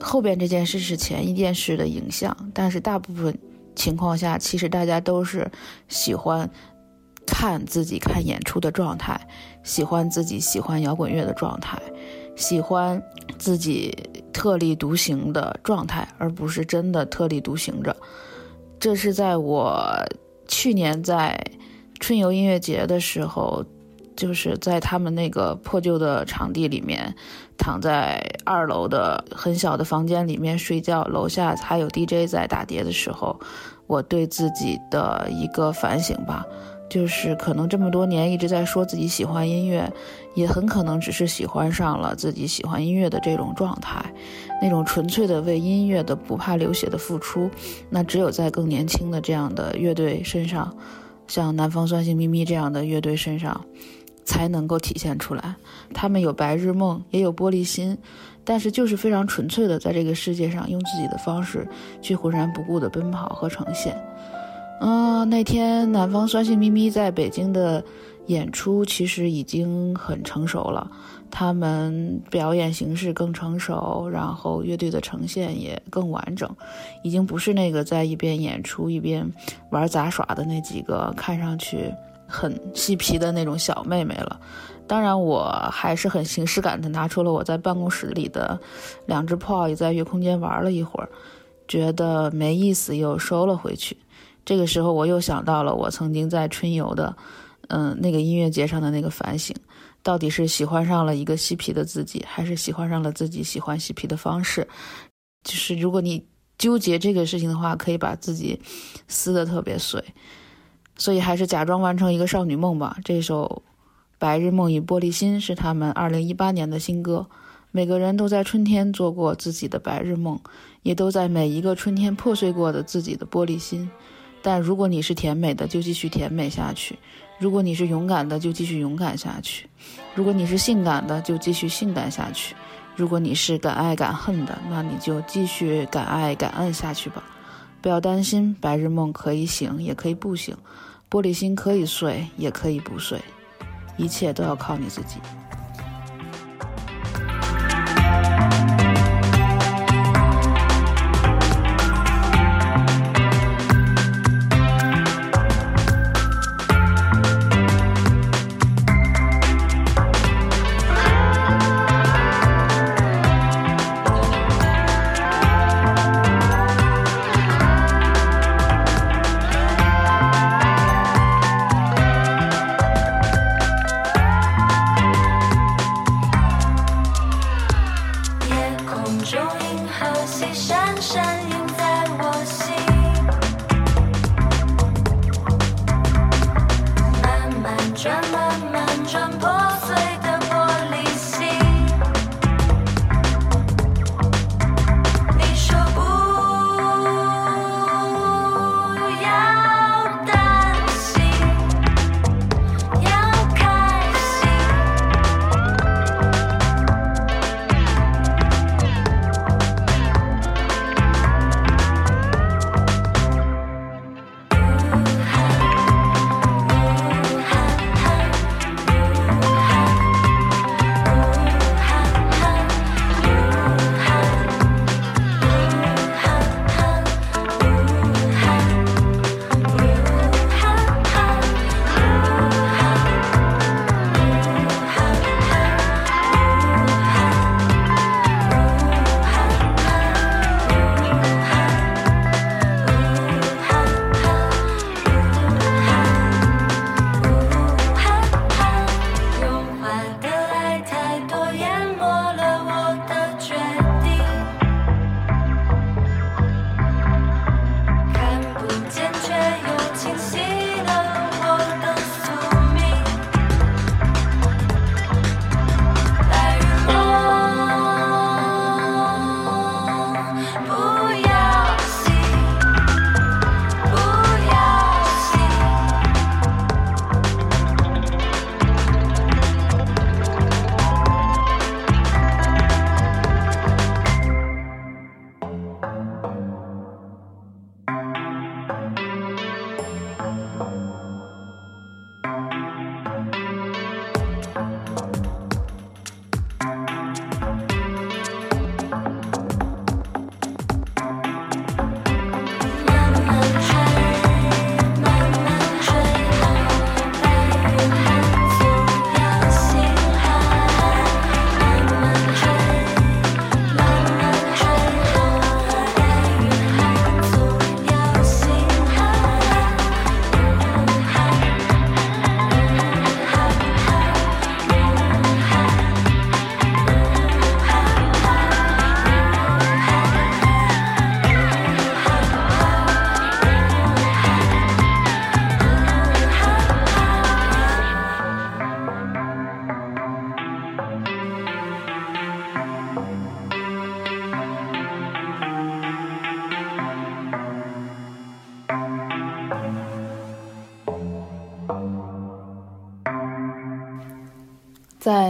后边这件事是前一件事的影像，但是大部分情况下，其实大家都是喜欢看自己看演出的状态，喜欢自己喜欢摇滚乐的状态，喜欢自己特立独行的状态，而不是真的特立独行着。这是在我去年在春游音乐节的时候。就是在他们那个破旧的场地里面，躺在二楼的很小的房间里面睡觉，楼下还有 DJ 在打碟的时候，我对自己的一个反省吧，就是可能这么多年一直在说自己喜欢音乐，也很可能只是喜欢上了自己喜欢音乐的这种状态，那种纯粹的为音乐的不怕流血的付出，那只有在更年轻的这样的乐队身上，像南方酸性咪咪这样的乐队身上。才能够体现出来，他们有白日梦，也有玻璃心，但是就是非常纯粹的在这个世界上用自己的方式去浑然不顾的奔跑和呈现。嗯，那天南方酸性咪咪在北京的演出其实已经很成熟了，他们表演形式更成熟，然后乐队的呈现也更完整，已经不是那个在一边演出一边玩杂耍的那几个看上去。很嬉皮的那种小妹妹了，当然我还是很形式感的拿出了我在办公室里的两只 POY，在月空间玩了一会儿，觉得没意思，又收了回去。这个时候，我又想到了我曾经在春游的，嗯，那个音乐节上的那个反省：到底是喜欢上了一个嬉皮的自己，还是喜欢上了自己喜欢嬉皮的方式？就是如果你纠结这个事情的话，可以把自己撕得特别碎。所以还是假装完成一个少女梦吧。这首《白日梦与玻璃心》是他们二零一八年的新歌。每个人都在春天做过自己的白日梦，也都在每一个春天破碎过的自己的玻璃心。但如果你是甜美的，就继续甜美下去；如果你是勇敢的，就继续勇敢下去；如果你是性感的，就继续性感下去；如果你是敢爱敢恨的，那你就继续敢爱敢恨下去吧。不要担心，白日梦可以醒，也可以不醒；玻璃心可以碎，也可以不碎。一切都要靠你自己。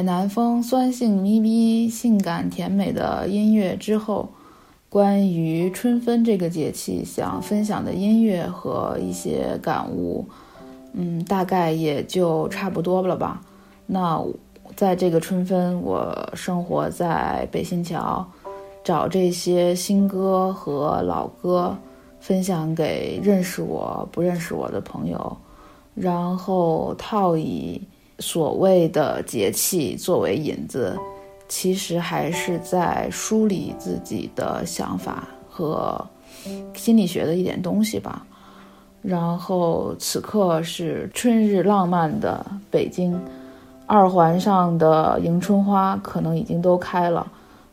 南风酸性咪咪、性感甜美的音乐之后，关于春分这个节气想分享的音乐和一些感悟，嗯，大概也就差不多了吧。那在这个春分，我生活在北新桥，找这些新歌和老歌，分享给认识我不认识我的朋友，然后套以所谓的节气作为引子，其实还是在梳理自己的想法和心理学的一点东西吧。然后此刻是春日浪漫的北京，二环上的迎春花可能已经都开了，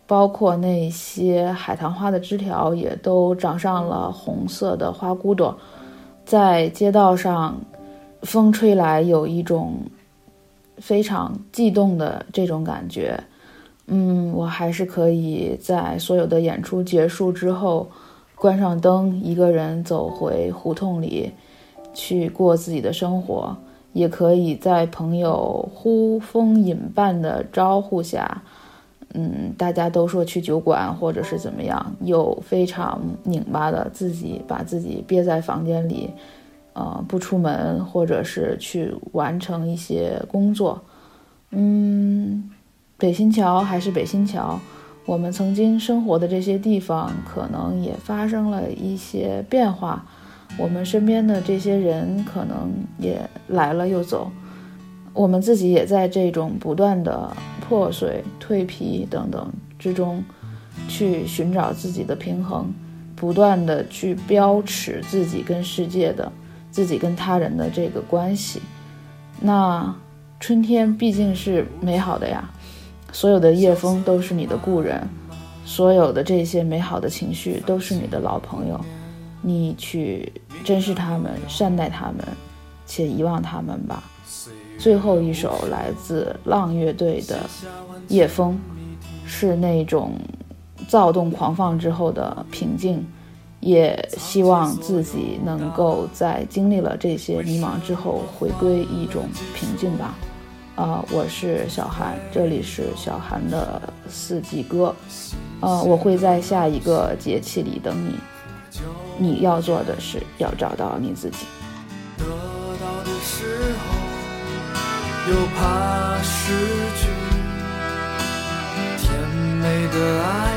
包括那些海棠花的枝条也都长上了红色的花骨朵，在街道上，风吹来有一种非常悸动的这种感觉。嗯，我还是可以在所有的演出结束之后。关上灯，一个人走回胡同里，去过自己的生活，也可以在朋友呼风引伴的招呼下，嗯，大家都说去酒馆或者是怎么样，又非常拧巴的自己把自己憋在房间里，呃，不出门，或者是去完成一些工作，嗯，北新桥还是北新桥。我们曾经生活的这些地方，可能也发生了一些变化。我们身边的这些人，可能也来了又走。我们自己也在这种不断的破碎、蜕皮等等之中，去寻找自己的平衡，不断的去标尺自己跟世界的、自己跟他人的这个关系。那春天毕竟是美好的呀。所有的夜风都是你的故人，所有的这些美好的情绪都是你的老朋友，你去珍视他们，善待他们，且遗忘他们吧。最后一首来自浪乐队的《夜风》，是那种躁动狂放之后的平静，也希望自己能够在经历了这些迷茫之后，回归一种平静吧。啊，我是小韩，这里是小韩的四季歌。呃，我会在下一个节气里等你。你要做的是要找到你自己。得到的时候，又怕失去。甜美的爱